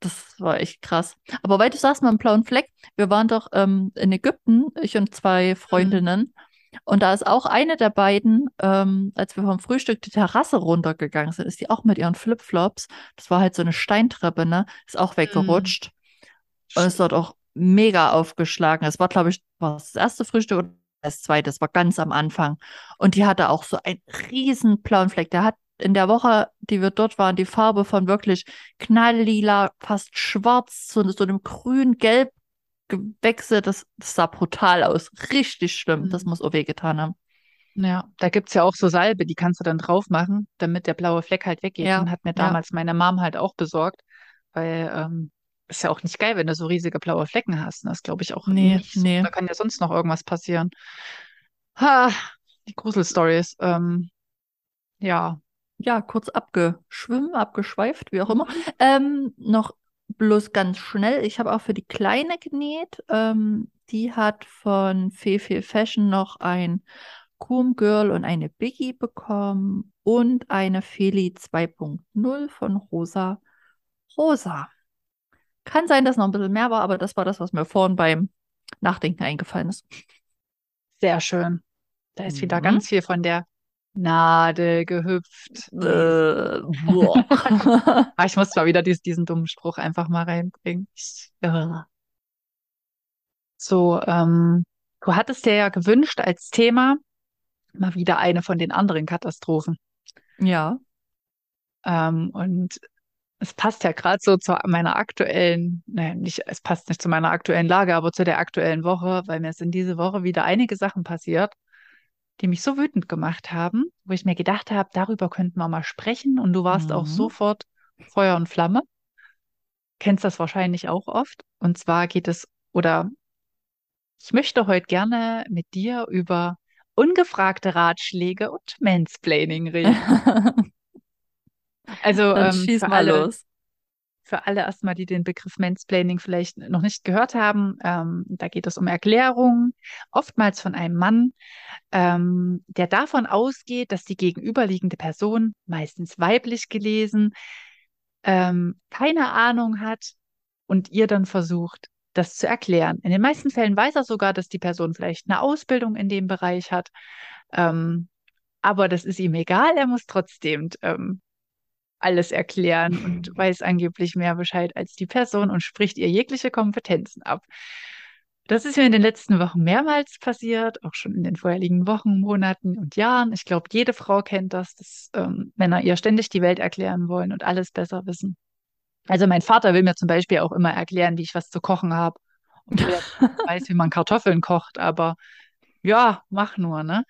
Das war echt krass. Aber weil du sagst, mal einen blauen Fleck, wir waren doch ähm, in Ägypten, ich und zwei mhm. Freundinnen. Mhm. Und da ist auch eine der beiden, ähm, als wir vom Frühstück die Terrasse runtergegangen sind, ist die auch mit ihren Flipflops, das war halt so eine Steintreppe, ne, ist auch weggerutscht. Mhm. Und ist dort auch mega aufgeschlagen. Es war, glaube ich, war das erste Frühstück oder das zweite, das war ganz am Anfang. Und die hatte auch so einen riesen blauen Fleck. Der hat in der Woche, die wir dort waren, die Farbe von wirklich knalllila, fast schwarz, zu so, so einem grün-gelb gewechselt. Das, das, sah brutal aus. Richtig schlimm. Mhm. Das muss auch wehgetan haben. Ja, da gibt es ja auch so Salbe, die kannst du dann drauf machen, damit der blaue Fleck halt weggeht. Ja. Und hat mir damals ja. meine Mom halt auch besorgt, weil ähm, ist ja auch nicht geil, wenn du so riesige blaue Flecken hast. Das glaube ich auch nee, nicht. Nee. Da kann ja sonst noch irgendwas passieren. Ha, die Gruselstories. Ähm, ja. Ja, kurz abgeschwimmen, abgeschweift, wie auch immer. Mhm. Ähm, noch bloß ganz schnell. Ich habe auch für die Kleine genäht. Ähm, die hat von Fefe Fashion noch ein Coom Girl und eine Biggie bekommen. und eine Feli 2.0 von Rosa Rosa. Kann sein, dass noch ein bisschen mehr war, aber das war das, was mir vorhin beim Nachdenken eingefallen ist. Sehr schön. Da ist wieder Mhm. ganz viel von der Nadel gehüpft. Äh, boah. [LAUGHS] Ich muss mal wieder dies, diesen dummen Spruch einfach mal reinbringen. Ja. So, ähm, du hattest dir ja gewünscht als Thema mal wieder eine von den anderen Katastrophen. ja. Ähm, und es passt ja gerade so zu meiner aktuellen, nein, nicht, es passt nicht zu meiner aktuellen Lage, aber zu der aktuellen Woche, weil mir sind diese Woche wieder einige Sachen passiert, die mich so wütend gemacht haben, wo ich mir gedacht habe, darüber könnten wir mal sprechen. Und du warst auch Mhm. sofort Feuer und Flamme. Kennst das wahrscheinlich auch oft. Und zwar geht es, oder ich möchte heute gerne mit dir über ungefragte Ratschläge und Mansplaining reden. [LAUGHS] Also Dann ähm, schieß mal alle, los. Für alle erstmal, die den Begriff Mansplaining vielleicht noch nicht gehört haben, ähm, da geht es um Erklärungen, oftmals von einem Mann, ähm, der davon ausgeht, dass die gegenüberliegende Person, meistens weiblich gelesen, ähm, keine Ahnung hat und ihr dann versucht, das zu erklären. In den meisten Fällen weiß er sogar, dass die Person vielleicht eine Ausbildung in dem Bereich hat, ähm, aber das ist ihm egal, er muss trotzdem ähm, alles erklären und weiß angeblich mehr Bescheid als die Person und spricht ihr jegliche Kompetenzen ab. Das ist mir in den letzten Wochen mehrmals passiert, auch schon in den vorherigen Wochen, Monaten und Jahren. Ich glaube, jede Frau kennt das, dass ähm, Männer ihr ständig die Welt erklären wollen und alles besser wissen. Also mein Vater will mir zum Beispiel auch immer erklären, wie ich was zu kochen habe, er [LAUGHS] weiß, wie man Kartoffeln kocht, aber ja, mach nur, ne?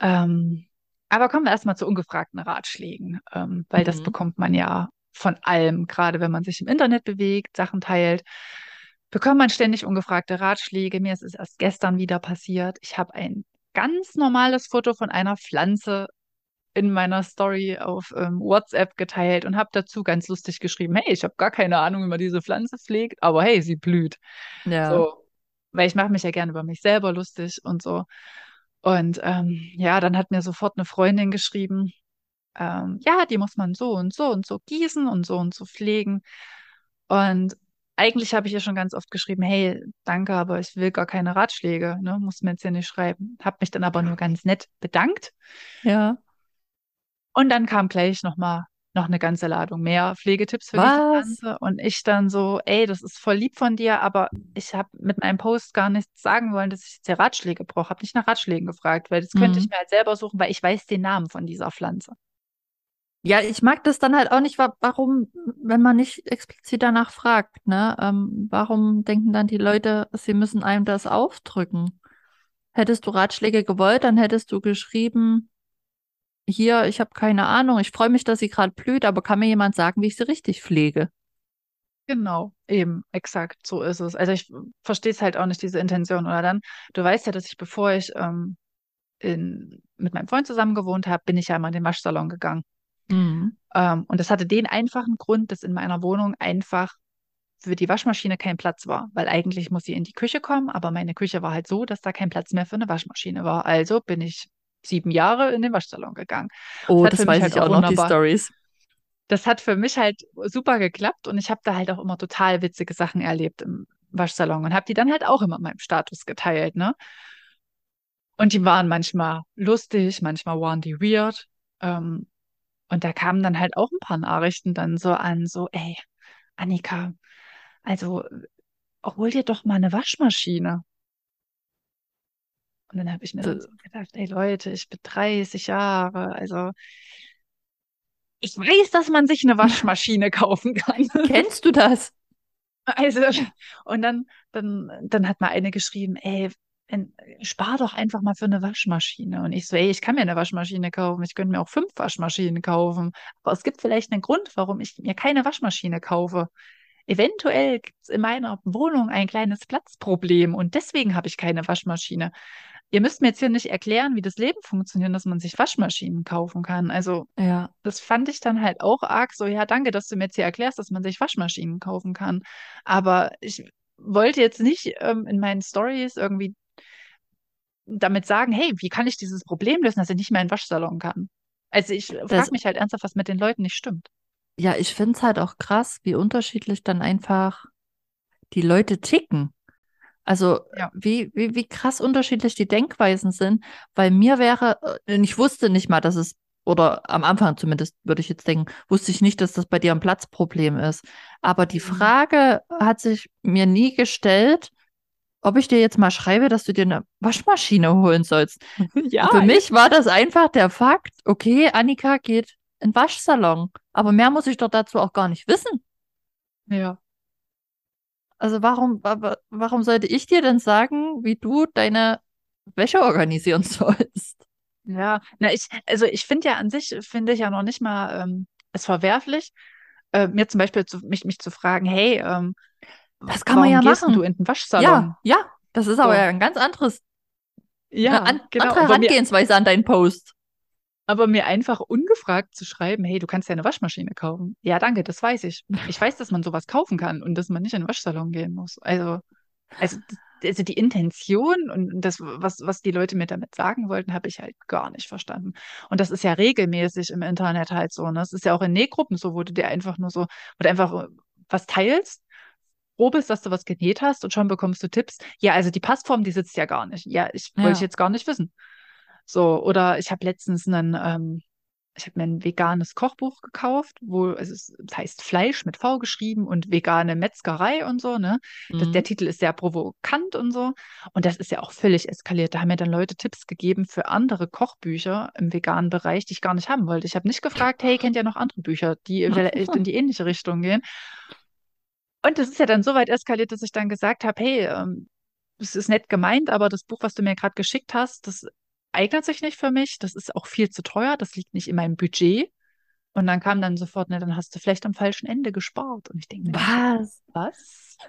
Ähm, aber kommen wir erstmal zu ungefragten Ratschlägen, ähm, weil das Mhm. bekommt man ja von allem, gerade wenn man sich im Internet bewegt, Sachen teilt, bekommt man ständig ungefragte Ratschläge. Mir ist es erst gestern wieder passiert. Ich habe ein ganz normales Foto von einer Pflanze in meiner Story auf ähm, WhatsApp geteilt und habe dazu ganz lustig geschrieben, hey, ich habe gar keine Ahnung, wie man diese Pflanze pflegt, aber hey, sie blüht. Ja. So, weil ich mache mich ja gerne über mich selber lustig und so. Und ähm, ja, dann hat mir sofort eine Freundin geschrieben, ähm, ja, die muss man so und so und so gießen und so und so pflegen. Und eigentlich habe ich ihr schon ganz oft geschrieben, hey, danke, aber ich will gar keine Ratschläge, ne? Muss mir jetzt hier nicht schreiben. Habe mich dann aber nur ganz nett bedankt. Ja. Und dann kam gleich nochmal noch eine ganze Ladung mehr Pflegetipps für Was? Pflanze. Und ich dann so, ey, das ist voll lieb von dir, aber ich habe mit meinem Post gar nichts sagen wollen, dass ich jetzt hier Ratschläge brauche. Habe nicht nach Ratschlägen gefragt, weil das könnte ich Mhm. mir halt selber suchen, weil ich weiß den Namen von dieser Pflanze. Ja, ich mag das dann halt auch nicht, wa- warum, wenn man nicht explizit danach fragt, ne? Ähm, warum denken dann die Leute, sie müssen einem das aufdrücken? Hättest du Ratschläge gewollt, dann hättest du geschrieben, hier, ich habe keine Ahnung, ich freue mich, dass sie gerade blüht, aber kann mir jemand sagen, wie ich sie richtig pflege? Genau, eben, exakt, so ist es. Also ich verstehe es halt auch nicht, diese Intention. Oder dann, du weißt ja, dass ich, bevor ich ähm, in, mit meinem Freund zusammen gewohnt habe, bin ich ja immer in den Waschsalon gegangen. Mhm. Ähm, und das hatte den einfachen Grund, dass in meiner Wohnung einfach für die Waschmaschine kein Platz war, weil eigentlich muss sie in die Küche kommen, aber meine Küche war halt so, dass da kein Platz mehr für eine Waschmaschine war. Also bin ich sieben Jahre in den Waschsalon gegangen. Oh, das mich weiß halt ich auch noch, die. Stories. Das hat für mich halt super geklappt und ich habe da halt auch immer total witzige Sachen erlebt im Waschsalon und habe die dann halt auch immer in meinem Status geteilt, ne? Und die waren manchmal lustig, manchmal waren die weird. Ähm, und da kamen dann halt auch ein paar Nachrichten dann so an, so, ey, Annika, also hol dir doch mal eine Waschmaschine. Und dann habe ich mir so gedacht, ey Leute, ich bin 30 Jahre, also ich weiß, dass man sich eine Waschmaschine [LAUGHS] kaufen kann. Kennst du das? Also, und dann, dann, dann hat mal eine geschrieben, ey, spar doch einfach mal für eine Waschmaschine. Und ich so, ey, ich kann mir eine Waschmaschine kaufen, ich könnte mir auch fünf Waschmaschinen kaufen. Aber es gibt vielleicht einen Grund, warum ich mir keine Waschmaschine kaufe. Eventuell gibt es in meiner Wohnung ein kleines Platzproblem und deswegen habe ich keine Waschmaschine. Ihr müsst mir jetzt hier nicht erklären, wie das Leben funktioniert, dass man sich Waschmaschinen kaufen kann. Also, Ja. das fand ich dann halt auch arg so, ja, danke, dass du mir jetzt hier erklärst, dass man sich Waschmaschinen kaufen kann. Aber ich wollte jetzt nicht ähm, in meinen Stories irgendwie damit sagen, hey, wie kann ich dieses Problem lösen, dass ich nicht mehr in den Waschsalon kann? Also ich frage mich halt ernsthaft, was mit den Leuten nicht stimmt. ja, ich finde es halt auch krass, wie unterschiedlich dann einfach die Leute ticken. Also Ja. wie, wie, wie krass unterschiedlich die Denkweisen sind, weil mir wäre, äh, ich wusste nicht mal, dass es, oder am Anfang zumindest würde ich jetzt denken, wusste ich nicht, dass das bei dir ein Platzproblem ist. Aber die Mhm. Frage hat sich mir nie gestellt, ob ich dir jetzt mal schreibe, dass du dir eine Waschmaschine holen sollst. [LAUGHS] Ja, Für mich war das einfach der Fakt, okay, Annika geht in den Waschsalon, aber mehr muss ich doch dazu auch gar nicht wissen. ja. Also warum, aber warum sollte ich dir denn sagen, wie du deine Wäsche organisieren [LAUGHS] sollst? Ja, na ich, also ich finde ja an sich, finde ich ja noch nicht mal ähm, es verwerflich, äh, mir zum Beispiel zu, mich, mich zu fragen, hey, ähm, Das kann man ja machen. du in den Waschsalon? Ja, ja, das ist aber So. ja ein ganz anderes, Ja, an, genau. andere Aber Herangehensweise an deinen Post. Aber mir einfach ungefragt zu schreiben, hey, du kannst ja eine Waschmaschine kaufen. Ja, danke, das weiß ich. Ich weiß, dass man sowas kaufen kann und dass man nicht in den Waschsalon gehen muss. Also, also, also die Intention und das, was, was die Leute mir damit sagen wollten, habe ich halt gar nicht verstanden. Und das ist ja regelmäßig im Internet halt so. Ne? Das ist ja auch in Nähgruppen so, wo du dir einfach nur so, wo du einfach äh, was teilst, froh bist, dass du was genäht hast und schon bekommst du Tipps. Ja, also die Passform, die sitzt ja gar nicht. Ja, ich wollte ich Ja. jetzt gar nicht wissen. So, oder ich habe letztens einen, ähm, ich habe mir ein veganes Kochbuch gekauft, wo also es, heißt Fleisch mit V geschrieben und vegane Metzgerei und so, ne? Das, der Mhm. Titel ist sehr provokant und so. Und das ist ja auch völlig eskaliert. Da haben mir dann Leute Tipps gegeben für andere Kochbücher im veganen Bereich, die ich gar nicht haben wollte. Ich habe nicht gefragt, hey, kennt ihr noch andere Bücher, die [LAUGHS] vielleicht in die ähnliche Richtung gehen? Und das ist ja dann so weit eskaliert, dass ich dann gesagt habe, hey, ähm, es ist nett gemeint, aber das Buch, was du mir gerade geschickt hast, das eignet sich nicht für mich. Das ist auch viel zu teuer. Das liegt nicht in meinem Budget. Und dann kam dann sofort, ne, dann hast du vielleicht am falschen Ende gespart. Und ich denke Was? was?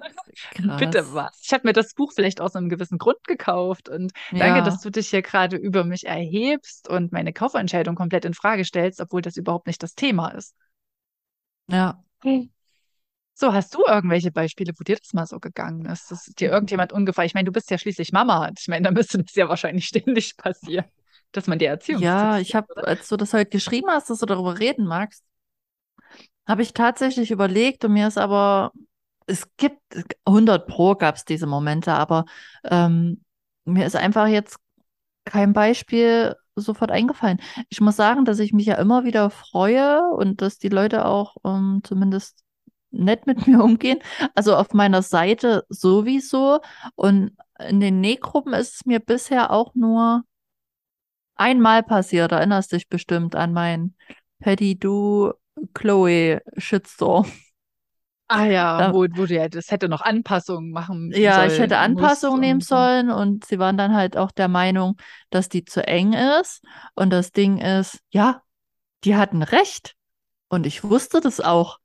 Bitte Krass. was? Ich habe mir das Buch vielleicht aus einem gewissen Grund gekauft. Und danke, dass Ja, du dich hier gerade über mich erhebst und meine Kaufentscheidung komplett in Frage stellst, obwohl das überhaupt nicht das Thema ist. ja. So, hast du irgendwelche Beispiele, wo dir das mal so gegangen ist, dass dir irgendjemand ungefähr, ich meine, du bist ja schließlich Mama, ich meine, da müsste das ja wahrscheinlich [LAUGHS] ständig passieren, dass man dir Ja, Erziehungstipps ich habe, als du das heute geschrieben hast, dass du darüber reden magst, habe ich tatsächlich überlegt und mir ist aber, es gibt, 100 Pro gab es diese Momente, aber ähm, mir ist einfach jetzt kein Beispiel sofort eingefallen. Ich muss sagen, dass ich mich ja immer wieder freue und dass die Leute auch ähm, zumindest nett mit mir umgehen. Also auf meiner Seite sowieso. Und in den Nähgruppen ist es mir bisher auch nur einmal passiert. Erinnerst dich bestimmt an meinen Paddy Do Chloe Shitstorm. Ah ja, [LAUGHS] Da, wo, wo du ja, das hätte noch Anpassungen machen Ja, ich hätte sollen, Anpassungen nehmen und sollen und sie waren dann halt auch der Meinung, dass die zu eng ist. Und das Ding ist, ja, die hatten recht. Und ich wusste das auch.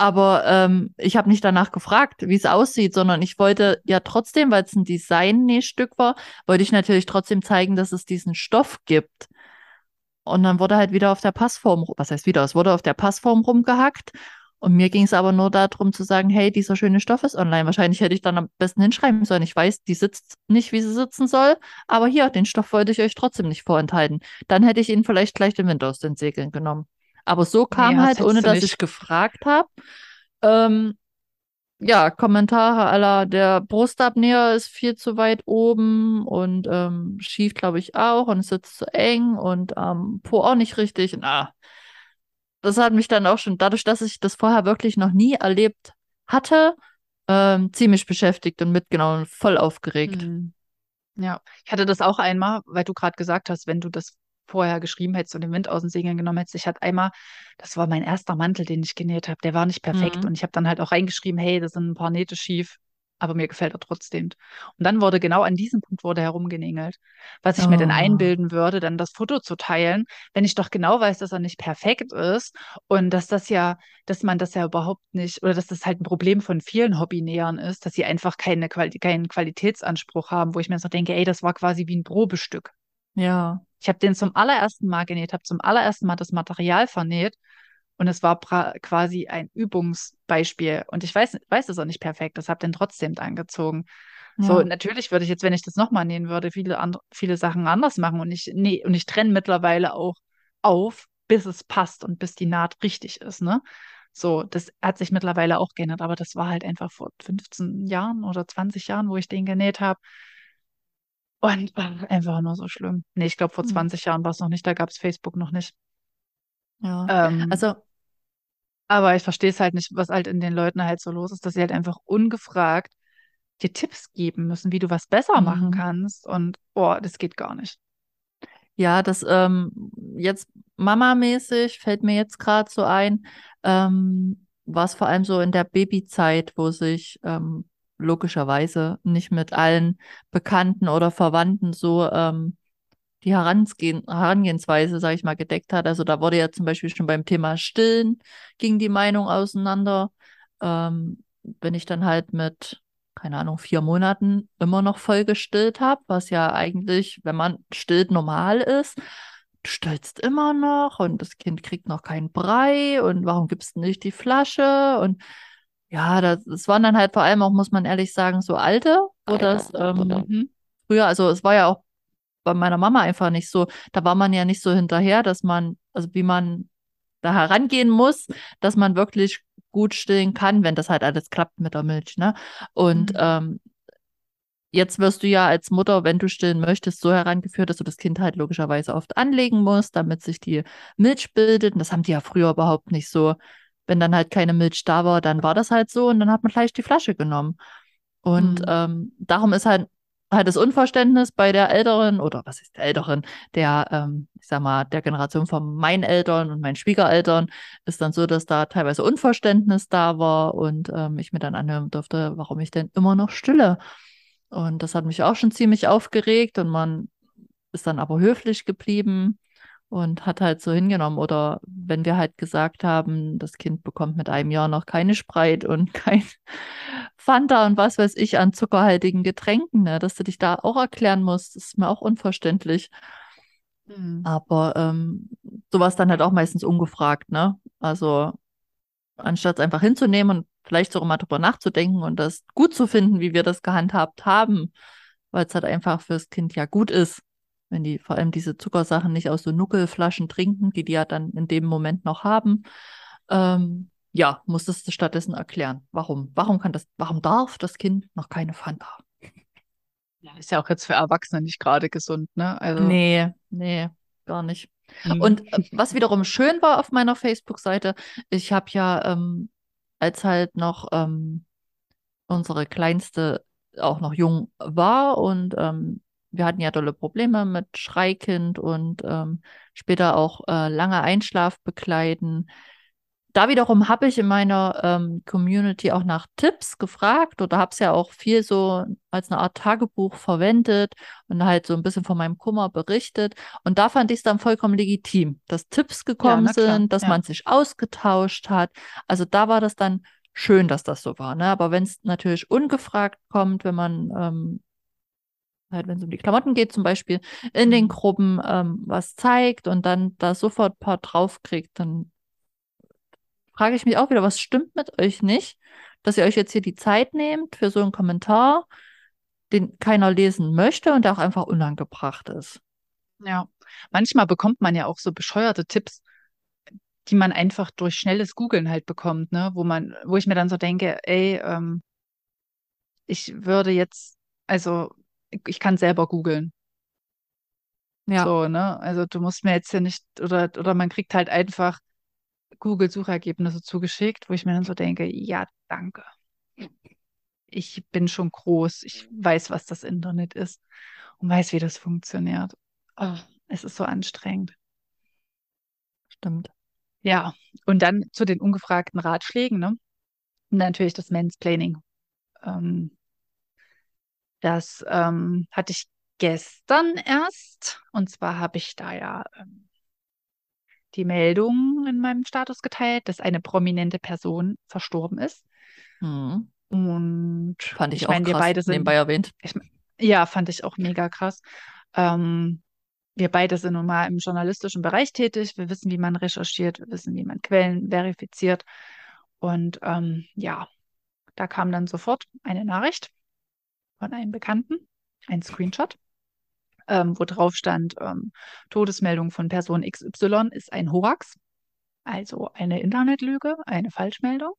Aber ähm, ich habe nicht danach gefragt, wie es aussieht, sondern ich wollte ja trotzdem, weil es ein Design-Nähstück war, wollte ich natürlich trotzdem zeigen, dass es diesen Stoff gibt. Und dann wurde halt wieder auf der Passform, was heißt wieder, es wurde auf der Passform rumgehackt. Und mir ging es aber nur darum zu sagen, hey, dieser schöne Stoff ist online. Wahrscheinlich hätte ich dann am besten hinschreiben sollen. Ich weiß, die sitzt nicht, wie sie sitzen soll, aber hier, den Stoff wollte ich euch trotzdem nicht vorenthalten. Dann hätte ich ihn vielleicht gleich den Wind aus den Segeln genommen. Aber so Nee, kam das halt, ohne dass ich gefragt habe, ähm, ja, Kommentare aller, der Brustabnäher ist viel zu weit oben und ähm, schief, glaube ich, auch und es sitzt zu eng und ähm, Po auch nicht richtig. Na, das hat mich dann auch schon, dadurch, dass ich das vorher wirklich noch nie erlebt hatte, ähm, ziemlich beschäftigt und mitgenommen und voll aufgeregt. Hm. Ja, ich hatte das auch einmal, weil du gerade gesagt hast, wenn du das vorher geschrieben hättest und den Wind aus den Segeln genommen hättest. Ich hatte einmal, das war mein erster Mantel, den ich genäht habe, der war nicht perfekt Mhm. und ich habe dann halt auch reingeschrieben, hey, da sind ein paar Nähte schief, aber mir gefällt er trotzdem. Und dann wurde genau an diesem Punkt wurde herumgenängelt. Was ich mir denn Oh, einbilden würde, dann das Foto zu teilen, wenn ich doch genau weiß, dass er nicht perfekt ist und dass das ja, dass man das ja überhaupt nicht, oder dass das halt ein Problem von vielen Hobbynähern ist, dass sie einfach keine Quali keinen Qualitätsanspruch haben, wo ich mir so denke, ey, das war quasi wie ein Probestück. ja. Ich habe den zum allerersten Mal genäht, habe zum allerersten Mal das Material vernäht und es war quasi ein Übungsbeispiel. Und ich weiß, weiß es auch nicht perfekt, das habe den trotzdem angezogen. So, Ja. natürlich würde ich jetzt, wenn ich das nochmal nähen würde, viele viele Sachen anders machen und ich, nee, und ich trenne mittlerweile auch auf, bis es passt und bis die Naht richtig ist, ne? So, das hat sich mittlerweile auch geändert, aber das war halt einfach vor 15 Jahren oder 20 Jahren, wo ich den genäht habe. Und war einfach nur so schlimm. Nee, ich glaube, vor Hm. 20 Jahren war es noch nicht, da gab es Facebook noch nicht. Ja. Ähm, Also, aber ich verstehe es halt nicht, was halt in den Leuten halt so los ist, dass sie halt einfach ungefragt dir Tipps geben müssen, wie du was besser machen mhm. kannst. Und boah, das geht gar nicht. Ja, das ähm, jetzt Mama-mäßig fällt mir jetzt gerade so ein, ähm, war es vor allem so in der Babyzeit, wo sich ähm, logischerweise nicht mit allen Bekannten oder Verwandten so ähm, die Herangehen, Herangehensweise, sage ich mal, gedeckt hat. Also da wurde ja zum Beispiel schon beim Thema Stillen ging die Meinung auseinander. Ähm, wenn ich dann halt mit, keine Ahnung, vier Monaten immer noch voll gestillt habe, was ja eigentlich, wenn man stillt, normal ist. Du stillst immer noch und das Kind kriegt noch keinen Brei und warum gibst du nicht die Flasche? Und ja, das, das waren dann halt vor allem auch, muss man ehrlich sagen, so alte, wo das ähm, Mhm. früher, also es war ja auch bei meiner Mama einfach nicht so, da war man ja nicht so hinterher, dass man, also wie man da herangehen muss, dass man wirklich gut stillen kann, wenn das halt alles klappt mit der Milch, ne? Und Mhm. ähm, jetzt wirst du ja als Mutter, wenn du stillen möchtest, so herangeführt, dass du das Kind halt logischerweise oft anlegen musst, damit sich die Milch bildet. Und das haben die ja früher überhaupt nicht so. Wenn dann halt keine Milch da war, dann war das halt so und dann hat man gleich die Flasche genommen. Und Mhm. ähm, darum ist halt halt das Unverständnis bei der Älteren oder was ist der Älteren, der, ähm, ich sag mal, der Generation von meinen Eltern und meinen Schwiegereltern ist dann so, dass da teilweise Unverständnis da war und ähm, ich mir dann anhören durfte, warum ich denn immer noch stille. Und das hat mich auch schon ziemlich aufgeregt und man ist dann aber höflich geblieben und hat halt so hingenommen. Oder wenn wir halt gesagt haben, das Kind bekommt mit einem Jahr noch keine Spreit und [LAUGHS] kein Fanta und was weiß ich an zuckerhaltigen Getränken, ne? dass du dich da auch erklären musst, ist mir auch unverständlich. Mhm. Aber ähm, sowas dann halt auch meistens ungefragt, ne? Also anstatt es einfach hinzunehmen und vielleicht sogar mal drüber nachzudenken und das gut zu finden, wie wir das gehandhabt haben, weil es halt einfach fürs Kind ja gut ist, wenn die vor allem diese Zuckersachen nicht aus so Nuckelflaschen trinken, die die ja dann in dem Moment noch haben. Ähm, ja, musstest du stattdessen erklären, warum. Warum kann das, warum darf das Kind noch keine Fanta? Ja, ist ja auch jetzt für Erwachsene nicht gerade gesund, ne? Also, Nee, nee, gar nicht. mhm. Und äh, was wiederum schön war auf meiner Facebook-Seite, ich habe ja, ähm, als halt noch ähm, unsere Kleinste auch noch jung war und ähm, wir hatten ja dolle Probleme mit Schreikind und ähm, später auch äh, lange Einschlaf begleiten. Da wiederum habe ich in meiner ähm, Community auch nach Tipps gefragt oder habe es ja auch viel so als eine Art Tagebuch verwendet und halt so ein bisschen von meinem Kummer berichtet. Und da fand ich es dann vollkommen legitim, dass Tipps gekommen klar, sind, dass ja. man sich ausgetauscht hat. Also da war das dann schön, dass das so war. Ne? Aber wenn es natürlich ungefragt kommt, wenn man ähm, halt, wenn es um die Klamotten geht, zum Beispiel in den Mhm. Gruppen ähm, was zeigt und dann da sofort ein paar draufkriegt, dann frage ich mich auch wieder, was stimmt mit euch nicht, dass ihr euch jetzt hier die Zeit nehmt für so einen Kommentar, den keiner lesen möchte und der auch einfach unangebracht ist. Ja. Manchmal bekommt man ja auch so bescheuerte Tipps, die man einfach durch schnelles Googeln halt bekommt, ne? Wo man, wo ich mir dann so denke, ey, ähm, ich würde jetzt, also ich, kann selber googeln. Ja, So, ne? Also du musst mir jetzt ja nicht, oder, oder man kriegt halt einfach Google-Suchergebnisse zugeschickt, wo ich mir dann so denke, ja, danke. Ich bin schon groß, ich weiß, was das Internet ist und weiß, wie das funktioniert. Oh, es ist so anstrengend. stimmt. Ja, und dann zu den ungefragten Ratschlägen, ne? Und natürlich das Mansplaining. Ähm, das ähm, hatte ich gestern erst. Und zwar habe ich da ja ähm, die Meldung in meinem Status geteilt, dass eine prominente Person verstorben ist. Hm. Und Fand ich, ich auch meine, wir krass, beide sind, nebenbei erwähnt. ich, ja, fand ich auch mega krass. Ähm, wir beide sind nun mal im journalistischen Bereich tätig. Wir wissen, wie man recherchiert, wir wissen, wie man Quellen verifiziert. Und ähm, ja, da kam dann sofort eine Nachricht von einem Bekannten, ein Screenshot, ähm, wo drauf stand, ähm, Todesmeldung von Person XY ist ein Hoax, also eine Internetlüge, eine Falschmeldung.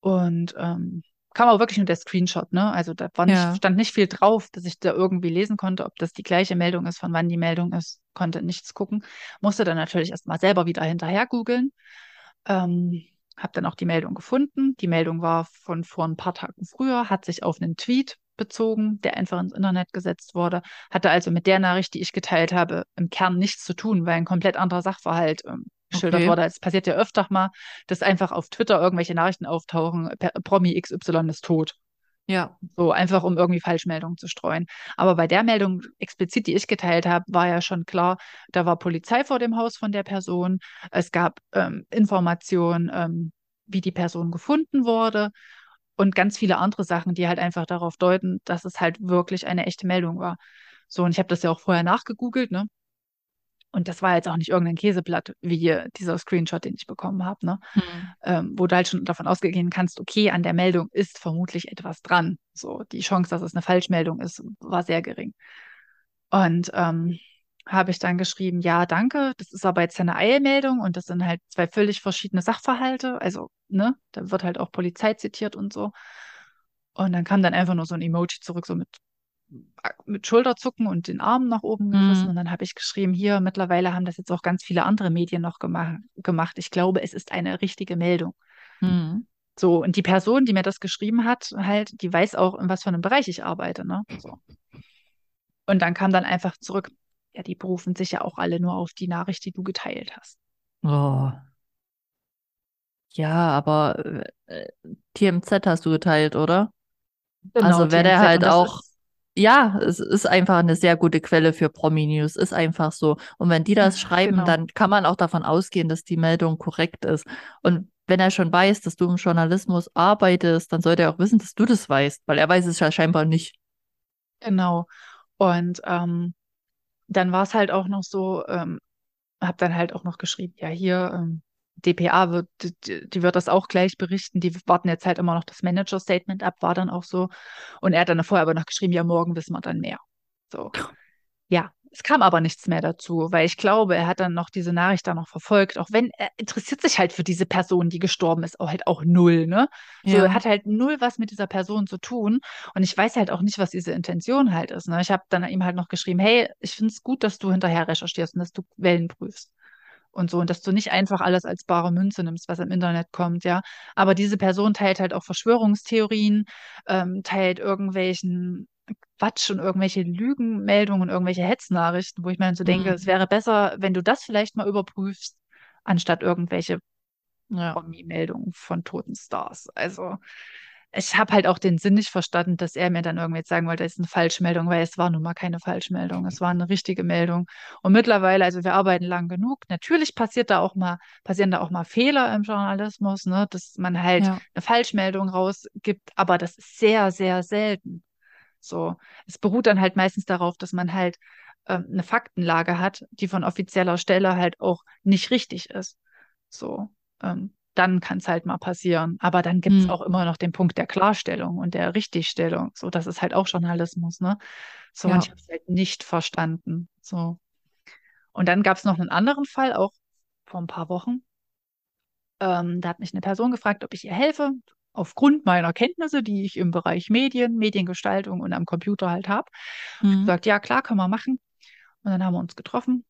Und ähm, kam auch wirklich nur der Screenshot, ne? Also da war nicht, Ja. stand nicht viel drauf, dass ich da irgendwie lesen konnte, ob das die gleiche Meldung ist, von wann die Meldung ist, konnte nichts gucken. Musste dann natürlich erstmal selber wieder hinterher googeln. Ähm, habe dann auch die Meldung gefunden. Die Meldung war von vor ein paar Tagen früher, hat sich auf einen Tweet bezogen, der einfach ins Internet gesetzt wurde, hatte also mit der Nachricht, die ich geteilt habe, im Kern nichts zu tun, weil ein komplett anderer Sachverhalt ähm, geschildert Okay. wurde. Es passiert ja öfter mal, dass einfach auf Twitter irgendwelche Nachrichten auftauchen, Promi XY ist tot. Ja. So einfach, um irgendwie Falschmeldungen zu streuen. Aber bei der Meldung explizit, die ich geteilt habe, war ja schon klar, da war Polizei vor dem Haus von der Person. Es gab ähm, Informationen, ähm, wie die Person gefunden wurde und ganz viele andere Sachen, die halt einfach darauf deuten, dass es halt wirklich eine echte Meldung war. So, und ich habe das ja auch vorher nachgegoogelt, ne? Und das war jetzt auch nicht irgendein Käseblatt, wie dieser Screenshot, den ich bekommen habe, ne? Hm. ähm, wo du halt schon davon ausgehen kannst, okay, an der Meldung ist vermutlich etwas dran. So, die Chance, dass es eine Falschmeldung ist, war sehr gering. Und ähm, habe ich dann geschrieben, ja, danke, das ist aber jetzt eine Eilmeldung und das sind halt zwei völlig verschiedene Sachverhalte. Also, ne, da wird halt auch Polizei zitiert und so. Und dann kam dann einfach nur so ein Emoji zurück, so mit, mit Schulterzucken und den Armen nach oben gerissen. Mhm. Und dann habe ich geschrieben, hier, mittlerweile haben das jetzt auch ganz viele andere Medien noch gema gemacht. Ich glaube, es ist eine richtige Meldung. Hm. So, und die Person, die mir das geschrieben hat, halt, die weiß auch, in was für einem Bereich ich arbeite, ne? So. Und dann kam dann einfach zurück, ja, die berufen sich ja auch alle nur auf die Nachricht, die du geteilt hast. Oh. Ja, aber äh, TMZ hast du geteilt, oder? Also wäre der halt auch, ja, es ist einfach eine sehr gute Quelle für Promi-News, ist einfach so. Und wenn die das schreiben, Genau. dann kann man auch davon ausgehen, dass die Meldung korrekt ist. Und wenn er schon weiß, dass du im Journalismus arbeitest, dann sollte er auch wissen, dass du das weißt, weil er weiß es ja scheinbar nicht. Genau. Und ähm, dann war es halt auch noch so, ähm, habe dann halt auch noch geschrieben, ja, hier, ähm, DPA wird, die, die wird das auch gleich berichten. Die warten jetzt halt immer noch das Manager-Statement ab, war dann auch so. Und er hat dann vorher aber noch geschrieben, ja, morgen wissen wir dann mehr. So. Ja, es kam aber nichts mehr dazu, weil ich glaube, er hat dann noch diese Nachricht da noch verfolgt, auch wenn er interessiert sich halt für diese Person, die gestorben ist, auch halt auch null, ne? So, Ja. er hat halt null was mit dieser Person zu tun. Und ich weiß halt auch nicht, was diese Intention halt ist. Ne? Ich habe dann ihm halt noch geschrieben, hey, ich finde es gut, dass du hinterher recherchierst und dass du Quellen prüfst. Und so, und dass du nicht einfach alles als bare Münze nimmst, was im Internet kommt, ja. Aber diese Person teilt halt auch Verschwörungstheorien, ähm, teilt irgendwelchen Quatsch und irgendwelche Lügenmeldungen und irgendwelche Hetznachrichten, wo ich mir dann so denke, Mhm. es wäre besser, wenn du das vielleicht mal überprüfst, anstatt irgendwelche Ja. Promi-Meldungen von toten Stars. Also ich habe halt auch den Sinn nicht verstanden, dass er mir dann irgendwie jetzt sagen wollte, es ist eine Falschmeldung, weil es war nun mal keine Falschmeldung, es war eine richtige Meldung. Und mittlerweile, also wir arbeiten lang genug, natürlich passiert da auch mal, passieren da auch mal Fehler im Journalismus, ne, dass man halt Ja. eine Falschmeldung rausgibt, aber das ist sehr, sehr selten. So, es beruht dann halt meistens darauf, dass man halt ähm, eine Faktenlage hat, die von offizieller Stelle halt auch nicht richtig ist. So, ähm, dann kann es halt mal passieren. Aber dann gibt es Hm. auch immer noch den Punkt der Klarstellung und der Richtigstellung. So, das ist halt auch Journalismus, ne? So, Ja. und ich habe es halt nicht verstanden. So. Und dann gab es noch einen anderen Fall, auch vor ein paar Wochen. Ähm, da hat mich eine Person gefragt, ob ich ihr helfe, aufgrund meiner Kenntnisse, die ich im Bereich Medien, Mediengestaltung und am Computer halt habe. Mhm. gesagt, ja, klar, können wir machen. Und dann haben wir uns getroffen.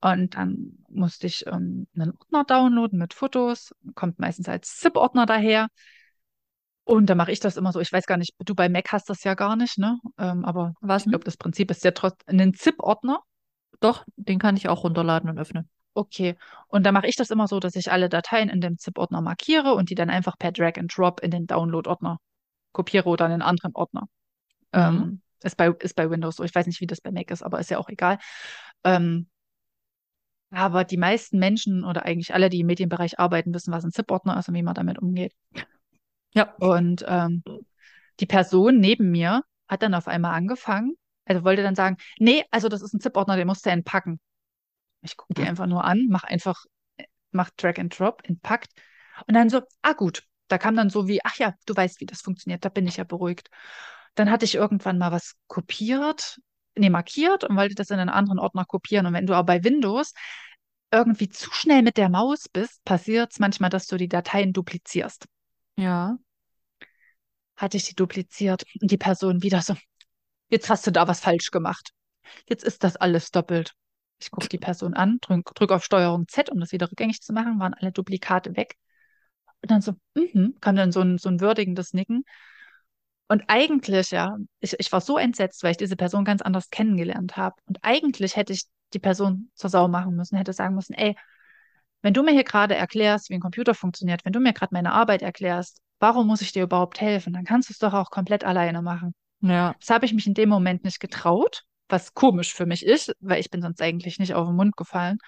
Und dann musste ich ähm, einen Ordner downloaden mit Fotos. Kommt meistens als ZIP-Ordner daher. Und da mache ich das immer so. Ich weiß gar nicht, du bei Mac hast das ja gar nicht, ne? Ähm, aber Was ich glaube, das Prinzip ist ja trotzdem einen ZIP-Ordner. Doch, den kann ich auch runterladen und öffnen. Okay. Und da mache ich das immer so, dass ich alle Dateien in dem ZIP-Ordner markiere und die dann einfach per Drag and Drop in den Download-Ordner kopiere oder in einen anderen Ordner. Mhm. Ähm, ist bei, ist bei Windows so. Ich weiß nicht, wie das bei Mac ist, aber ist ja auch egal. Ähm, aber die meisten Menschen oder eigentlich alle, die im Medienbereich arbeiten, wissen, was ein ZIP-Ordner ist und wie man damit umgeht. Ja. Und ähm, die Person neben mir hat dann auf einmal angefangen, also wollte dann sagen, nee, also das ist ein ZIP-Ordner, den musst du entpacken. Ich gucke die einfach nur an, mach einfach, mach Drag and Drop, entpackt. Und dann so, ah gut, da kam dann so wie, ach ja, du weißt, wie das funktioniert, da bin ich ja beruhigt. Dann hatte ich irgendwann mal was kopiert nee, markiert und wollte das in einen anderen Ordner kopieren. Und wenn du aber bei Windows irgendwie zu schnell mit der Maus bist, passiert es manchmal, dass du die Dateien duplizierst. Ja. Hatte ich die dupliziert und die Person wieder so, jetzt hast du da was falsch gemacht. Jetzt ist das alles doppelt. Ich gucke die Person an, drücke drück auf Steuerung Z, um das wieder rückgängig zu machen, waren alle Duplikate weg. Und dann so, mhm, kam dann so ein, so ein würdigendes Nicken. Und eigentlich, ja, ich, ich war so entsetzt, weil ich diese Person ganz anders kennengelernt habe. Und eigentlich hätte ich die Person zur Sau machen müssen, hätte sagen müssen, ey, wenn du mir hier gerade erklärst, wie ein Computer funktioniert, wenn du mir gerade meine Arbeit erklärst, warum muss ich dir überhaupt helfen? Dann kannst du es doch auch komplett alleine machen. Ja. Das habe ich mich in dem Moment nicht getraut, was komisch für mich ist, weil ich bin sonst eigentlich nicht auf den Mund gefallen.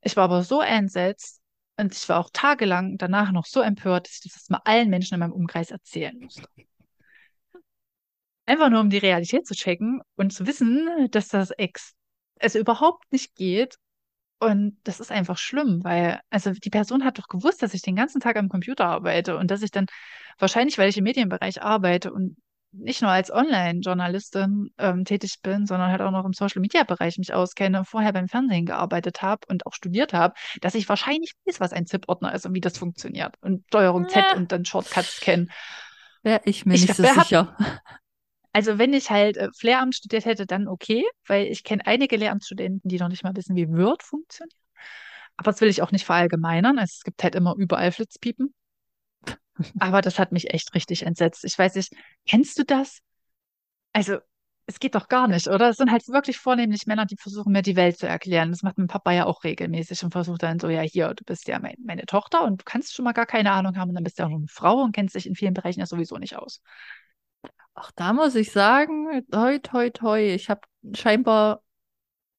Ich war aber so entsetzt und ich war auch tagelang danach noch so empört, dass ich das mal allen Menschen in meinem Umkreis erzählen musste. Einfach nur, um die Realität zu checken und zu wissen, dass das Ex es überhaupt nicht geht. Und das ist einfach schlimm, weil, also die Person hat doch gewusst, dass ich den ganzen Tag am Computer arbeite und dass ich dann wahrscheinlich, weil ich im Medienbereich arbeite und nicht nur als Online-Journalistin ähm, tätig bin, sondern halt auch noch im Social-Media-Bereich mich auskenne, vorher beim Fernsehen gearbeitet habe und auch studiert habe, dass ich wahrscheinlich weiß, was ein ZIP-Ordner ist und wie das funktioniert und Steuerung Z Ja. und dann Shortcuts kennen. Wäre ich mir Ich nicht so sicher. Also wenn ich halt äh, Lehramt studiert hätte, dann okay, weil ich kenne einige Lehramtsstudenten, die noch nicht mal wissen, wie Word funktioniert. Aber das will ich auch nicht verallgemeinern. Also es gibt halt immer überall Flitzpiepen. Aber das hat mich echt richtig entsetzt. Ich weiß nicht, kennst du das? Also, es geht doch gar nicht, oder? Es sind halt wirklich vornehmlich Männer, die versuchen, mir die Welt zu erklären. Das macht mein Papa ja auch regelmäßig und versucht dann so, ja, hier, du bist ja mein, meine Tochter und du kannst schon mal gar keine Ahnung haben und dann bist du ja auch eine Frau und kennst dich in vielen Bereichen ja sowieso nicht aus. Auch da muss ich sagen, toi, toi, toi. Ich habe scheinbar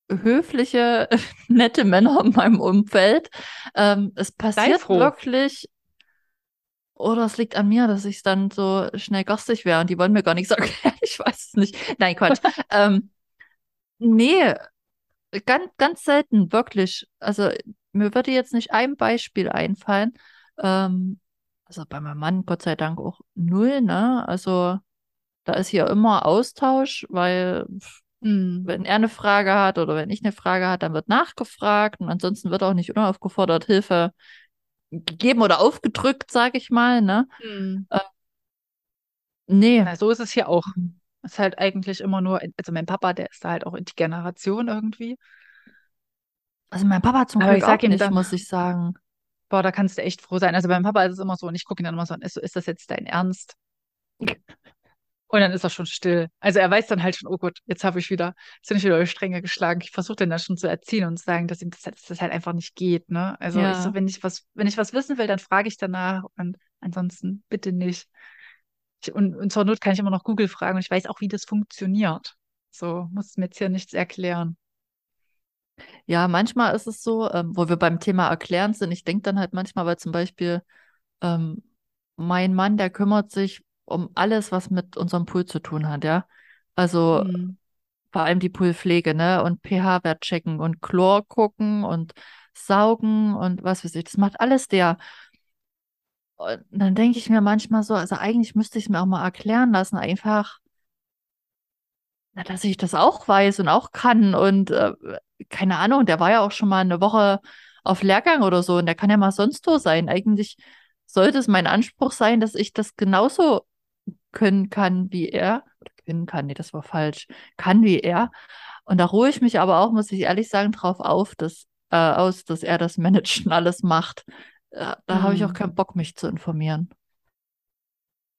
höfliche, [LAUGHS] nette Männer in meinem Umfeld. Ähm, es passiert wirklich, oder es liegt an mir, dass ich dann so schnell garstig wäre und die wollen mir gar nichts [LAUGHS] erklären. Ich weiß es nicht. Nein, Quatsch. [LAUGHS] ähm, nee, ganz, ganz selten, wirklich. Also mir würde jetzt nicht ein Beispiel einfallen. Ähm, also bei meinem Mann, Gott sei Dank, auch null, ne? Also da ist hier immer Austausch, weil Hm. wenn er eine Frage hat oder wenn ich eine Frage hat, dann wird nachgefragt und ansonsten wird auch nicht unaufgefordert Hilfe gegeben oder aufgedrückt, sage ich mal, ne? Hm. Nee. Na, so ist es hier auch. Es ist halt eigentlich immer nur, also mein Papa, der ist da halt auch in die Generation irgendwie. Also mein Papa zum Aber Glück ich sag auch nicht, dann- muss ich sagen. Boah, da kannst du echt froh sein. Also beim Papa ist es immer so, und ich gucke ihn dann immer so an, ist, so, ist das jetzt dein Ernst? [LAUGHS] Und dann ist er schon still. Also er weiß dann halt schon, oh Gott, jetzt habe ich wieder, jetzt bin ich wieder über Stränge geschlagen. Ich versuche den dann schon zu erziehen und zu sagen, dass ihm das, dass das halt einfach nicht geht, ne? Also ich Ja. so, wenn ich was, wenn ich was wissen will, dann frage ich danach und ansonsten bitte nicht. Ich, und, und zur Not kann ich immer noch Google fragen und ich weiß auch, wie das funktioniert. So, muss mir jetzt hier nichts erklären. Ja, manchmal ist es so, ähm, wo wir beim Thema Erklären sind, ich denke dann halt manchmal, weil zum Beispiel ähm, mein Mann, der kümmert sich um alles, was mit unserem Pool zu tun hat, ja. Also Hm. vor allem die Poolpflege, ne? Und pH-Wert checken und Chlor gucken und saugen und was weiß ich. Das macht alles der. Und dann denke ich mir manchmal so, also eigentlich müsste ich es mir auch mal erklären lassen, einfach, na, dass ich das auch weiß und auch kann. Und äh, keine Ahnung, der war ja auch schon mal eine Woche auf Lehrgang oder so und der kann ja mal sonst wo sein. Eigentlich sollte es mein Anspruch sein, dass ich das genauso können kann wie er. Oder können kann, nee, das war falsch. Kann wie er. Und da ruhe ich mich aber auch, muss ich ehrlich sagen, drauf auf, dass, äh, aus, dass er das Managen [LAUGHS] alles macht. Äh, da habe ich auch Hm. keinen Bock, mich zu informieren.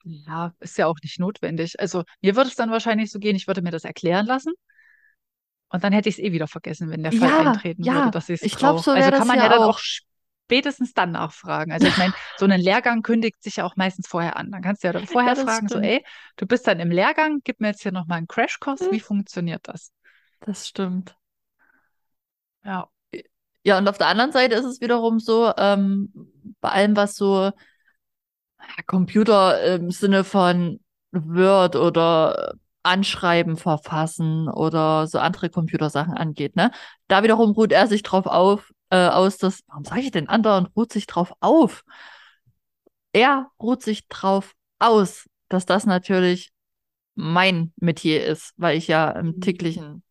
Ja, ist ja auch nicht notwendig. Also mir würde es dann wahrscheinlich so gehen, ich würde mir das erklären lassen und dann hätte ich es eh wieder vergessen, wenn der Fall Ja, eintreten ja, würde, dass ich es ich so Also wär kann das man ja ja dann auch. auch spätestens dann nachfragen. Also ich meine, so einen Lehrgang kündigt sich ja auch meistens vorher an. Dann kannst du ja dann vorher das fragen, so, ey, du bist dann im Lehrgang, gib mir jetzt hier nochmal einen Crashkurs, Hm. wie funktioniert das? Das stimmt. Ja. Ja, und auf der anderen Seite ist es wiederum so, ähm, bei allem, was so Computer im Sinne von Word oder Anschreiben verfassen oder so andere Computersachen angeht, ne? Da wiederum ruht er sich drauf auf, äh, aus, dass, warum sage ich denn anderen, ruht sich drauf auf? Er ruht sich drauf aus, dass das natürlich mein Metier ist, weil ich ja im Mhm. täglichen,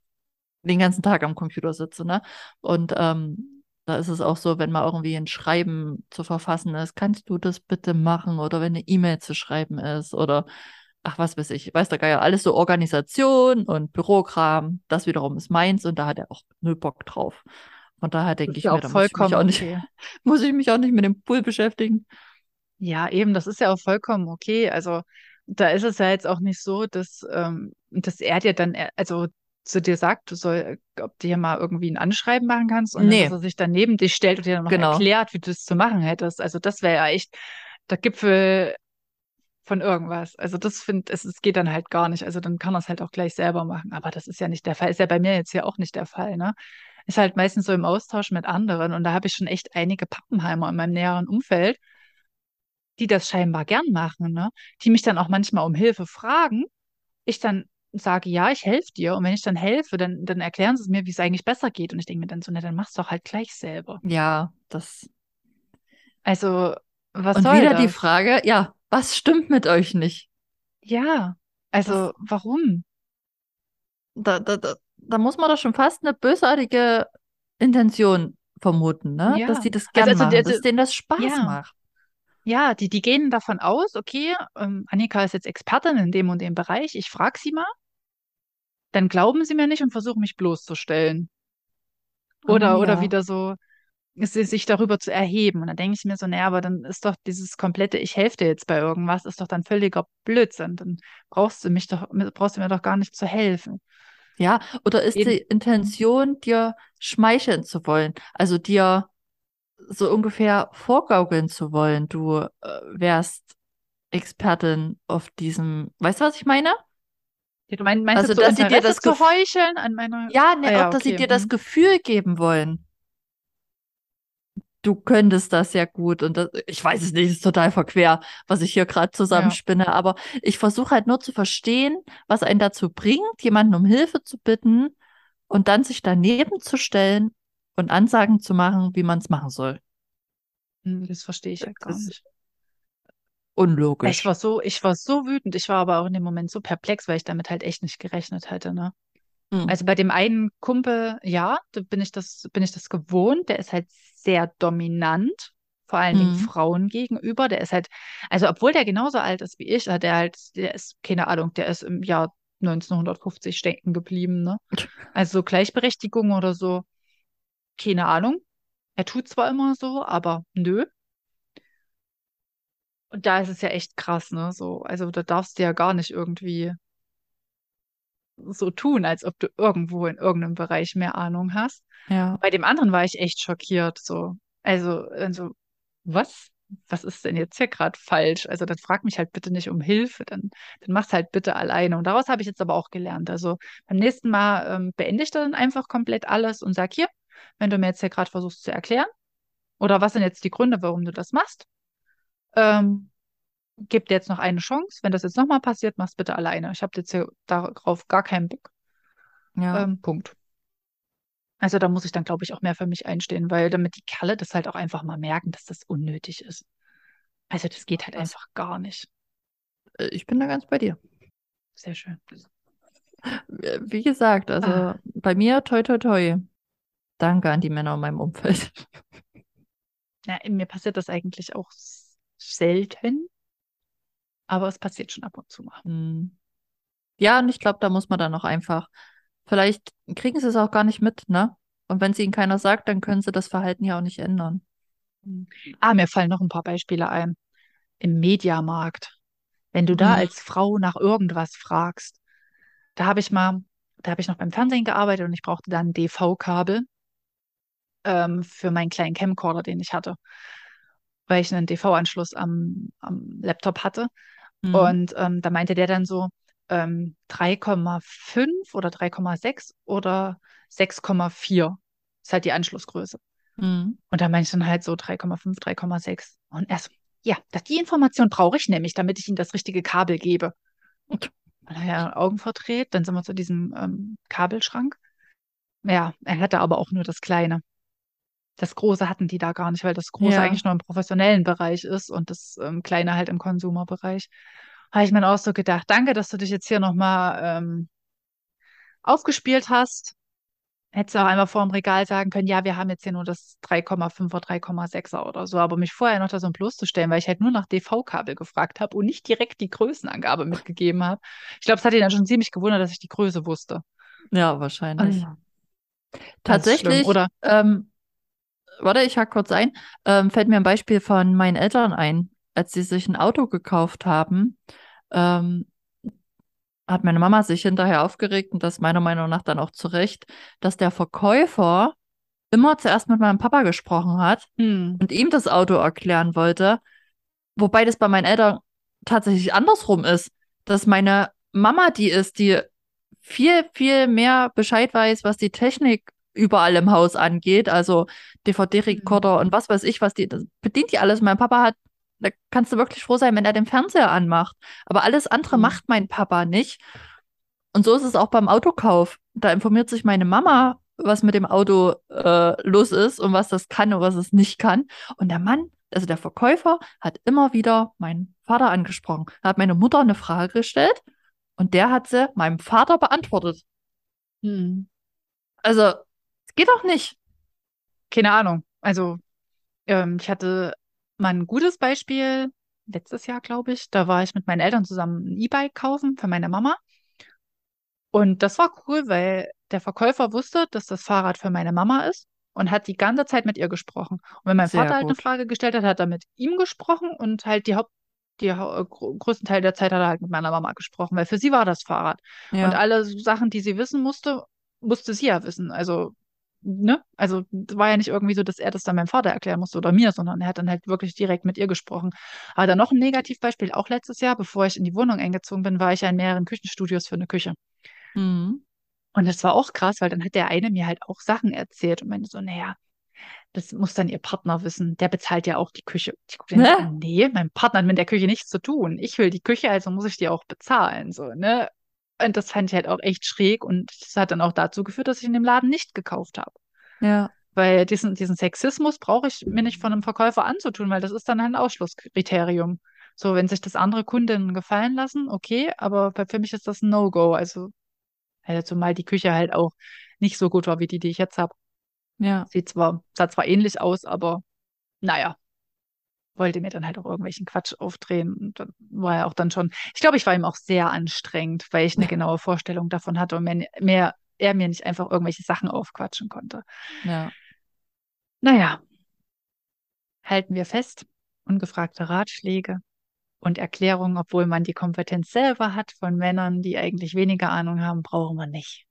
den ganzen Tag am Computer sitze, ne? Und ähm, da ist es auch so, wenn mal irgendwie ein Schreiben zu verfassen ist, kannst du das bitte machen? Oder wenn eine E-Mail zu schreiben ist oder ach, was weiß ich, weiß der Geier, alles so Organisation und Bürokram, das wiederum ist meins und da hat er auch null Bock drauf. Von daher Das denke ich ja mir, auch da muss ich mich auch nicht, okay. [LAUGHS] muss ich mich auch nicht mit dem Pool beschäftigen. Ja, eben, das ist ja auch vollkommen okay. Also da ist es ja jetzt auch nicht so, dass, ähm, dass er dir dann, äh, also zu dir sagt, du soll, ob du hier mal irgendwie ein Anschreiben machen kannst und dann, dass Nee, er sich dann neben dich stellt und dir dann noch genau. erklärt, wie du das zu machen hättest. Also das wäre ja echt der Gipfel von irgendwas. Also das finde, es, es geht dann halt gar nicht. Also dann kann er es halt auch gleich selber machen. Aber das ist ja nicht der Fall. Ist ja bei mir jetzt hier auch nicht der Fall, ne? Ist halt meistens so im Austausch mit anderen und da habe ich schon echt einige Pappenheimer in meinem näheren Umfeld die das scheinbar gern machen, ne? Die mich dann auch manchmal um Hilfe fragen. Ich dann sage, ja, ich helfe dir. Und wenn ich dann helfe, dann, dann erklären sie es mir, wie es eigentlich besser geht. Und ich denke mir dann so, na, dann mach's doch halt gleich selber. Ja, das. Also, was Und soll wieder die das? Frage, ja, was stimmt mit euch nicht? Ja, Das, also, warum? da, da, da, da muss man doch schon fast eine bösartige Intention vermuten, ne? Dass Ja, die das also, gern also, machen, also dass denen das Spaß ja, macht. ja, die, die gehen davon aus, okay, ähm, Annika ist jetzt Expertin in dem und dem Bereich. Ich frage sie mal, dann glauben sie mir nicht und versuchen mich bloßzustellen. Ah, Oder, oder ja. wieder so, si- sich darüber zu erheben. Und dann denke ich mir so, naja, aber dann ist doch dieses komplette, ich helfe dir jetzt bei irgendwas, ist doch dann völliger Blödsinn. Dann brauchst du mich doch, brauchst du mir doch gar nicht zu helfen. Ja, oder ist die Eben. Intention, dir schmeicheln zu wollen? Also dir so ungefähr vorgaukeln zu wollen, du äh, wärst Expertin auf diesem, weißt du, was ich meine? Ja, Du meinst, meinst Also, so dass sie dir das zu heucheln an meiner. ja, Ah ne, auch, ja, dass sie dir das Hm. Gefühl geben wollen. Du könntest das ja gut und das, ich weiß es nicht, ist total verquer, was ich hier gerade Ja. zusammenspinne, aber ich versuche halt nur zu verstehen, was einen dazu bringt, jemanden um Hilfe zu bitten und dann sich daneben zu stellen und Ansagen zu machen, wie man es machen soll. Hm, Das verstehe ich halt gar nicht. Ich unlogisch. war so, ich war so wütend. Ich war aber auch in dem Moment so perplex, weil ich damit halt echt nicht gerechnet hätte, ne? Hm. Also bei dem einen Kumpel, ja, da bin ich das, bin ich das gewohnt. Der ist halt sehr dominant, vor allen Dingen Hm. Frauen gegenüber. Der ist halt, also obwohl der genauso alt ist wie ich, hat der halt, der ist, keine Ahnung, der ist im Jahr 1950 stecken geblieben, ne? Also so Gleichberechtigung oder so, keine Ahnung. Er tut zwar immer so, aber nö. Und da ist es ja echt krass, ne? So, also da darfst du ja gar nicht irgendwie so tun, als ob du irgendwo in irgendeinem Bereich mehr Ahnung hast. Ja, Bei dem anderen war ich echt schockiert, so. Also, also, was? Was ist denn jetzt hier gerade falsch? Also, dann frag mich halt bitte nicht um Hilfe, dann, dann mach's halt bitte alleine. Und daraus habe ich jetzt aber auch gelernt. Also, beim nächsten Mal ähm, beende ich dann einfach komplett alles und sag hier, wenn du mir jetzt hier gerade versuchst zu erklären, oder was sind jetzt die Gründe, warum du das machst, ähm, gib dir jetzt noch eine Chance. Wenn das jetzt nochmal passiert, mach's bitte alleine. Ich habe jetzt hier darauf gar keinen Bock. ja. Ähm, Punkt. Also da muss ich dann, glaube ich, auch mehr für mich einstehen, weil damit die Kerle das halt auch einfach mal merken, dass das unnötig ist. Also das geht halt Das, einfach gar nicht. äh, ich bin da ganz bei dir. Sehr schön. Äh, Wie gesagt, also Ah, bei mir toi toi toi. Danke an die Männer in meinem Umfeld. ja, mir passiert das eigentlich auch selten, aber es passiert schon ab und zu mal. Hm. Ja, und ich glaube, da muss man dann auch einfach, vielleicht kriegen sie es auch gar nicht mit, ne? Und wenn es ihnen keiner sagt, dann können sie das Verhalten ja auch nicht ändern. Hm. Ah, mir fallen noch ein paar Beispiele ein. Im Mediamarkt, wenn du da Hm. als Frau nach irgendwas fragst, da habe ich mal, da habe ich noch beim Fernsehen gearbeitet und ich brauchte dann ein DV-Kabel ähm, für meinen kleinen Camcorder, den ich hatte. weil ich einen DV-Anschluss am, am Laptop hatte. Hm. Und ähm, da meinte der dann so ähm, 3,5 oder 3,6 oder 6,4 ist halt die Anschlussgröße. Hm. Und da meinte ich dann halt so 3,5, 3,6. Und er so, ja, das, die Information brauche ich nämlich, damit ich ihm das richtige Kabel gebe. Und dann hat er Augen verdreht, dann sind wir zu diesem ähm, Kabelschrank. Ja, er hatte aber auch nur das Kleine. Das Große hatten die da gar nicht, weil das Große Ja, eigentlich nur im professionellen Bereich ist und das ähm, Kleine halt im Konsumerbereich. habe ich mir auch so gedacht, danke, dass du dich jetzt hier nochmal ähm, aufgespielt hast. Hättest du auch einmal vor dem Regal sagen können, ja, wir haben jetzt hier nur das 3,5er, 3,6er oder so, aber mich vorher noch da so bloßzustellen, weil ich halt nur nach DV-Kabel gefragt habe und nicht direkt die Größenangabe mitgegeben habe. Ich glaube, es hat ihn dann schon ziemlich gewundert, dass ich die Größe wusste. Ja, wahrscheinlich. Also, Tatsächlich, schlimm, oder? ähm, warte, ich hack kurz ein, ähm, fällt mir ein Beispiel von meinen Eltern ein. Als sie sich ein Auto gekauft haben, ähm, hat meine Mama sich hinterher aufgeregt und das meiner Meinung nach dann auch zu Recht, dass der Verkäufer immer zuerst mit meinem Papa gesprochen hat Hm. und ihm das Auto erklären wollte, wobei das bei meinen Eltern tatsächlich andersrum ist, dass meine Mama die ist, die viel, viel mehr Bescheid weiß, was die Technik überall im Haus angeht, also DVD-Rekorder und was weiß ich, was die, das bedient die alles. Mein Papa hat, da kannst du wirklich froh sein, wenn er den Fernseher anmacht. Aber alles andere Mhm. macht mein Papa nicht. Und so ist es auch beim Autokauf. Da informiert sich meine Mama, was mit dem Auto äh, los ist und was das kann und was es nicht kann. Und der Mann, also der Verkäufer, hat immer wieder meinen Vater angesprochen. Da hat meine Mutter eine Frage gestellt und der hat sie meinem Vater beantwortet. Hm. Also, es geht doch nicht. Keine Ahnung. Also, ähm, ich hatte mal ein gutes Beispiel letztes Jahr, glaube ich. Da war ich mit meinen Eltern zusammen ein E-Bike kaufen für meine Mama. Und das war cool, weil der Verkäufer wusste, dass das Fahrrad für meine Mama ist und hat die ganze Zeit mit ihr gesprochen. Und wenn mein Sehr Vater halt eine gut. Frage gestellt hat, hat er mit ihm gesprochen und halt die Haupt, die äh, größten Teil der Zeit hat er halt mit meiner Mama gesprochen, weil für sie war das Fahrrad. Und Ja, alle so Sachen, die sie wissen musste, musste sie ja wissen. Also, ne? Also, war ja nicht irgendwie so, dass er das dann meinem Vater erklären musste oder mir, sondern er hat dann halt wirklich direkt mit ihr gesprochen. Aber dann noch ein Negativbeispiel, auch letztes Jahr, bevor ich in die Wohnung eingezogen bin, war ich ja in mehreren Küchenstudios für eine Küche. mhm. Und das war auch krass, weil dann hat der eine mir halt auch Sachen erzählt und meinte so, naja, das muss dann ihr Partner wissen. Der bezahlt ja auch die Küche. Ich gucke Ne? nee, mein Partner hat mit der Küche nichts zu tun. Ich will die Küche, also muss ich die auch bezahlen, so, ne? Und das fand ich halt auch echt schräg und das hat dann auch dazu geführt, dass ich in dem Laden nicht gekauft habe. Ja, Weil diesen, diesen Sexismus brauche ich mir nicht von einem Verkäufer anzutun, weil das ist dann ein Ausschlusskriterium. So, wenn sich das andere Kundinnen gefallen lassen, okay, aber für mich ist das ein No-Go. Also, halt, zumal die Küche halt auch nicht so gut war wie die, die ich jetzt habe. ja, Sieht zwar, sah zwar ähnlich aus, aber naja, wollte mir dann halt auch irgendwelchen Quatsch aufdrehen. Und dann war er auch dann schon, ich glaube, ich war ihm auch sehr anstrengend, weil ich eine genaue Vorstellung davon hatte und mehr, mehr, er mir nicht einfach irgendwelche Sachen aufquatschen konnte. ja. Naja, halten wir fest, ungefragte Ratschläge und Erklärungen, obwohl man die Kompetenz selber hat von Männern, die eigentlich weniger Ahnung haben, brauchen wir nicht.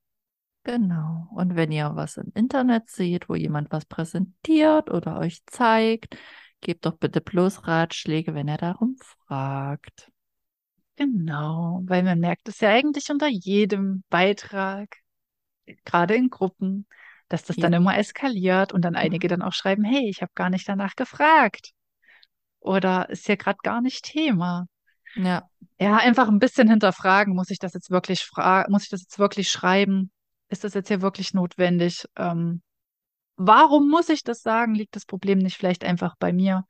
Genau. Und wenn ihr was im Internet seht, wo jemand was präsentiert oder euch zeigt, gebt doch bitte bloß Ratschläge, wenn er darum fragt. Genau, weil man merkt es ja eigentlich unter jedem Beitrag, gerade in Gruppen, dass das dann Ja. immer eskaliert und dann einige dann auch schreiben, hey, ich habe gar nicht danach gefragt. Oder ist ja gerade gar nicht Thema. Ja, Ja, einfach ein bisschen hinterfragen, muss ich das jetzt wirklich fra muss ich das jetzt wirklich schreiben? Ist das jetzt hier wirklich notwendig? Ähm, warum muss ich das sagen? Liegt das Problem nicht vielleicht einfach bei mir?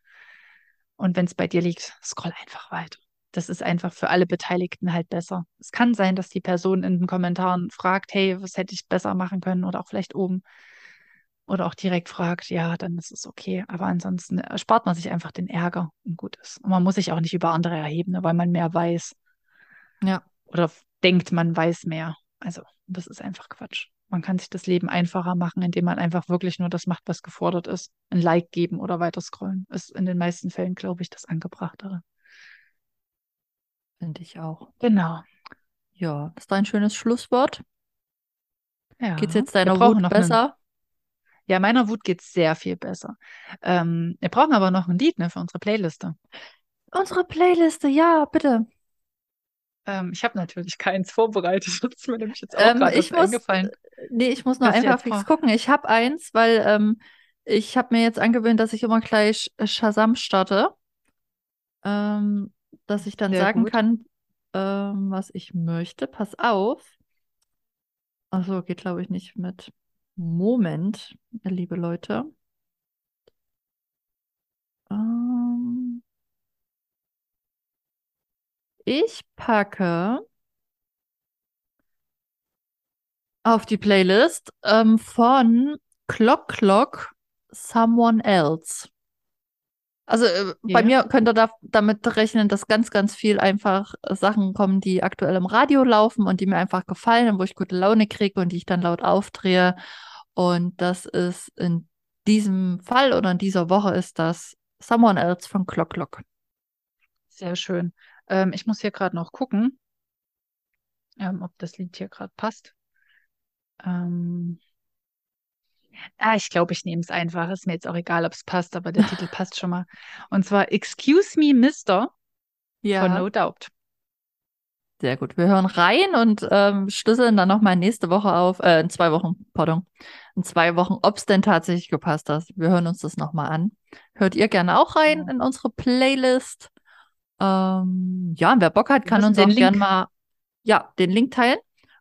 Und wenn es bei dir liegt, scroll einfach weiter. Das ist einfach für alle Beteiligten halt besser. Es kann sein, dass die Person in den Kommentaren fragt, hey, was hätte ich besser machen können? Oder auch vielleicht oben. Oder auch direkt fragt, ja, dann ist es okay. Aber ansonsten erspart man sich einfach den Ärger und gut ist. Und man muss sich auch nicht über andere erheben, ne, weil man mehr weiß ja, oder denkt, man weiß mehr. Also, das ist einfach Quatsch. Man kann sich das Leben einfacher machen, indem man einfach wirklich nur das macht, was gefordert ist. Ein Like geben oder weiter scrollen ist in den meisten Fällen, glaube ich, das Angebrachtere. finde ich auch. Genau. Ja, ist ein schönes Schlusswort. Ja. Geht's jetzt Wir deiner Wut noch einen- besser? Ja, meiner Wut geht's sehr viel besser. Ähm, wir brauchen aber noch ein Lied, ne, für unsere Playliste. Unsere Playliste, ja, bitte. Ähm, ich habe natürlich keins vorbereitet. [LAUGHS] Das ist mir nämlich jetzt auch Ähm, gerade eingefallen. nee, ich muss du einfach fix gucken. Ich habe eins, weil ähm, ich habe mir jetzt angewöhnt, dass ich immer gleich Shazam starte. Ähm, dass ich dann Sehr sagen gut. kann, ähm, was ich möchte. Pass auf. Achso, geht glaube ich nicht mit Moment, liebe Leute. Ähm, Ich packe auf die Playlist ähm, von Clock Clock Someone Else. Also äh, bei Ja. mir könnt ihr da, damit rechnen, dass ganz, ganz viel einfach äh, Sachen kommen, die aktuell im Radio laufen und die mir einfach gefallen und wo ich gute Laune kriege und die ich dann laut aufdrehe. Und das ist in diesem Fall oder in dieser Woche ist das Someone Else von Clock Clock. Sehr schön. Ähm, ich muss hier gerade noch gucken, ähm, ob das Lied hier gerade passt. Ähm, ah, ich glaube, ich nehme es einfach. Ist mir jetzt auch egal, ob es passt, aber der Titel [LAUGHS] passt schon mal. Und zwar Excuse Me, Mister von No Doubt. Sehr gut. Wir hören rein und ähm, schlüsseln dann nochmal nächste Woche auf, äh, in zwei Wochen, pardon, in zwei Wochen, ob es denn tatsächlich gepasst hat. Wir hören uns das nochmal an. Hört ihr gerne auch rein Ja. in unsere Playlist. Ähm, ja, und wer Bock hat, kann uns den auch gerne Link- mal, ja, den Link teilen.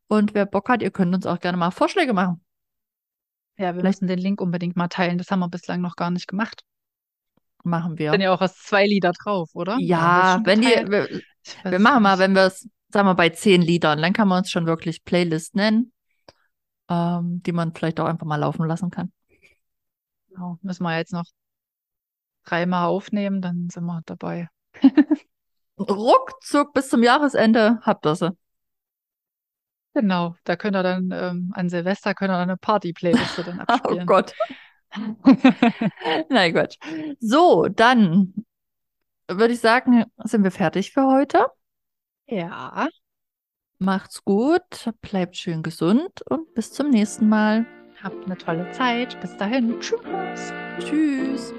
Und wer Bock hat, ihr könnt uns auch gerne mal Vorschläge machen. Ja, wir müssen den Link unbedingt mal teilen. Das haben wir bislang noch gar nicht gemacht. Machen wir. Sind ja auch erst zwei Lieder drauf, oder? Ja, wenn die, geteilt? wir, wir machen mal, wenn wir es, sagen wir, bei zehn Liedern, dann kann man uns schon wirklich Playlist nennen, ähm, die man vielleicht auch einfach mal laufen lassen kann. Genau. Müssen wir jetzt noch dreimal aufnehmen, dann sind wir dabei. [LAUGHS] Ruckzuck bis zum Jahresende habt ihr sie. Genau, da könnt ihr dann ähm, an Silvester könnt ihr dann eine Party-Playliste dann [LAUGHS] Oh abspielen. Gott. [LAUGHS] Nein, Quatsch. So, dann würde ich sagen, sind wir fertig für heute. Ja, Macht's gut, bleibt schön gesund und bis zum nächsten Mal. habt eine tolle Zeit. Bis dahin. Tschüss. Tschüss.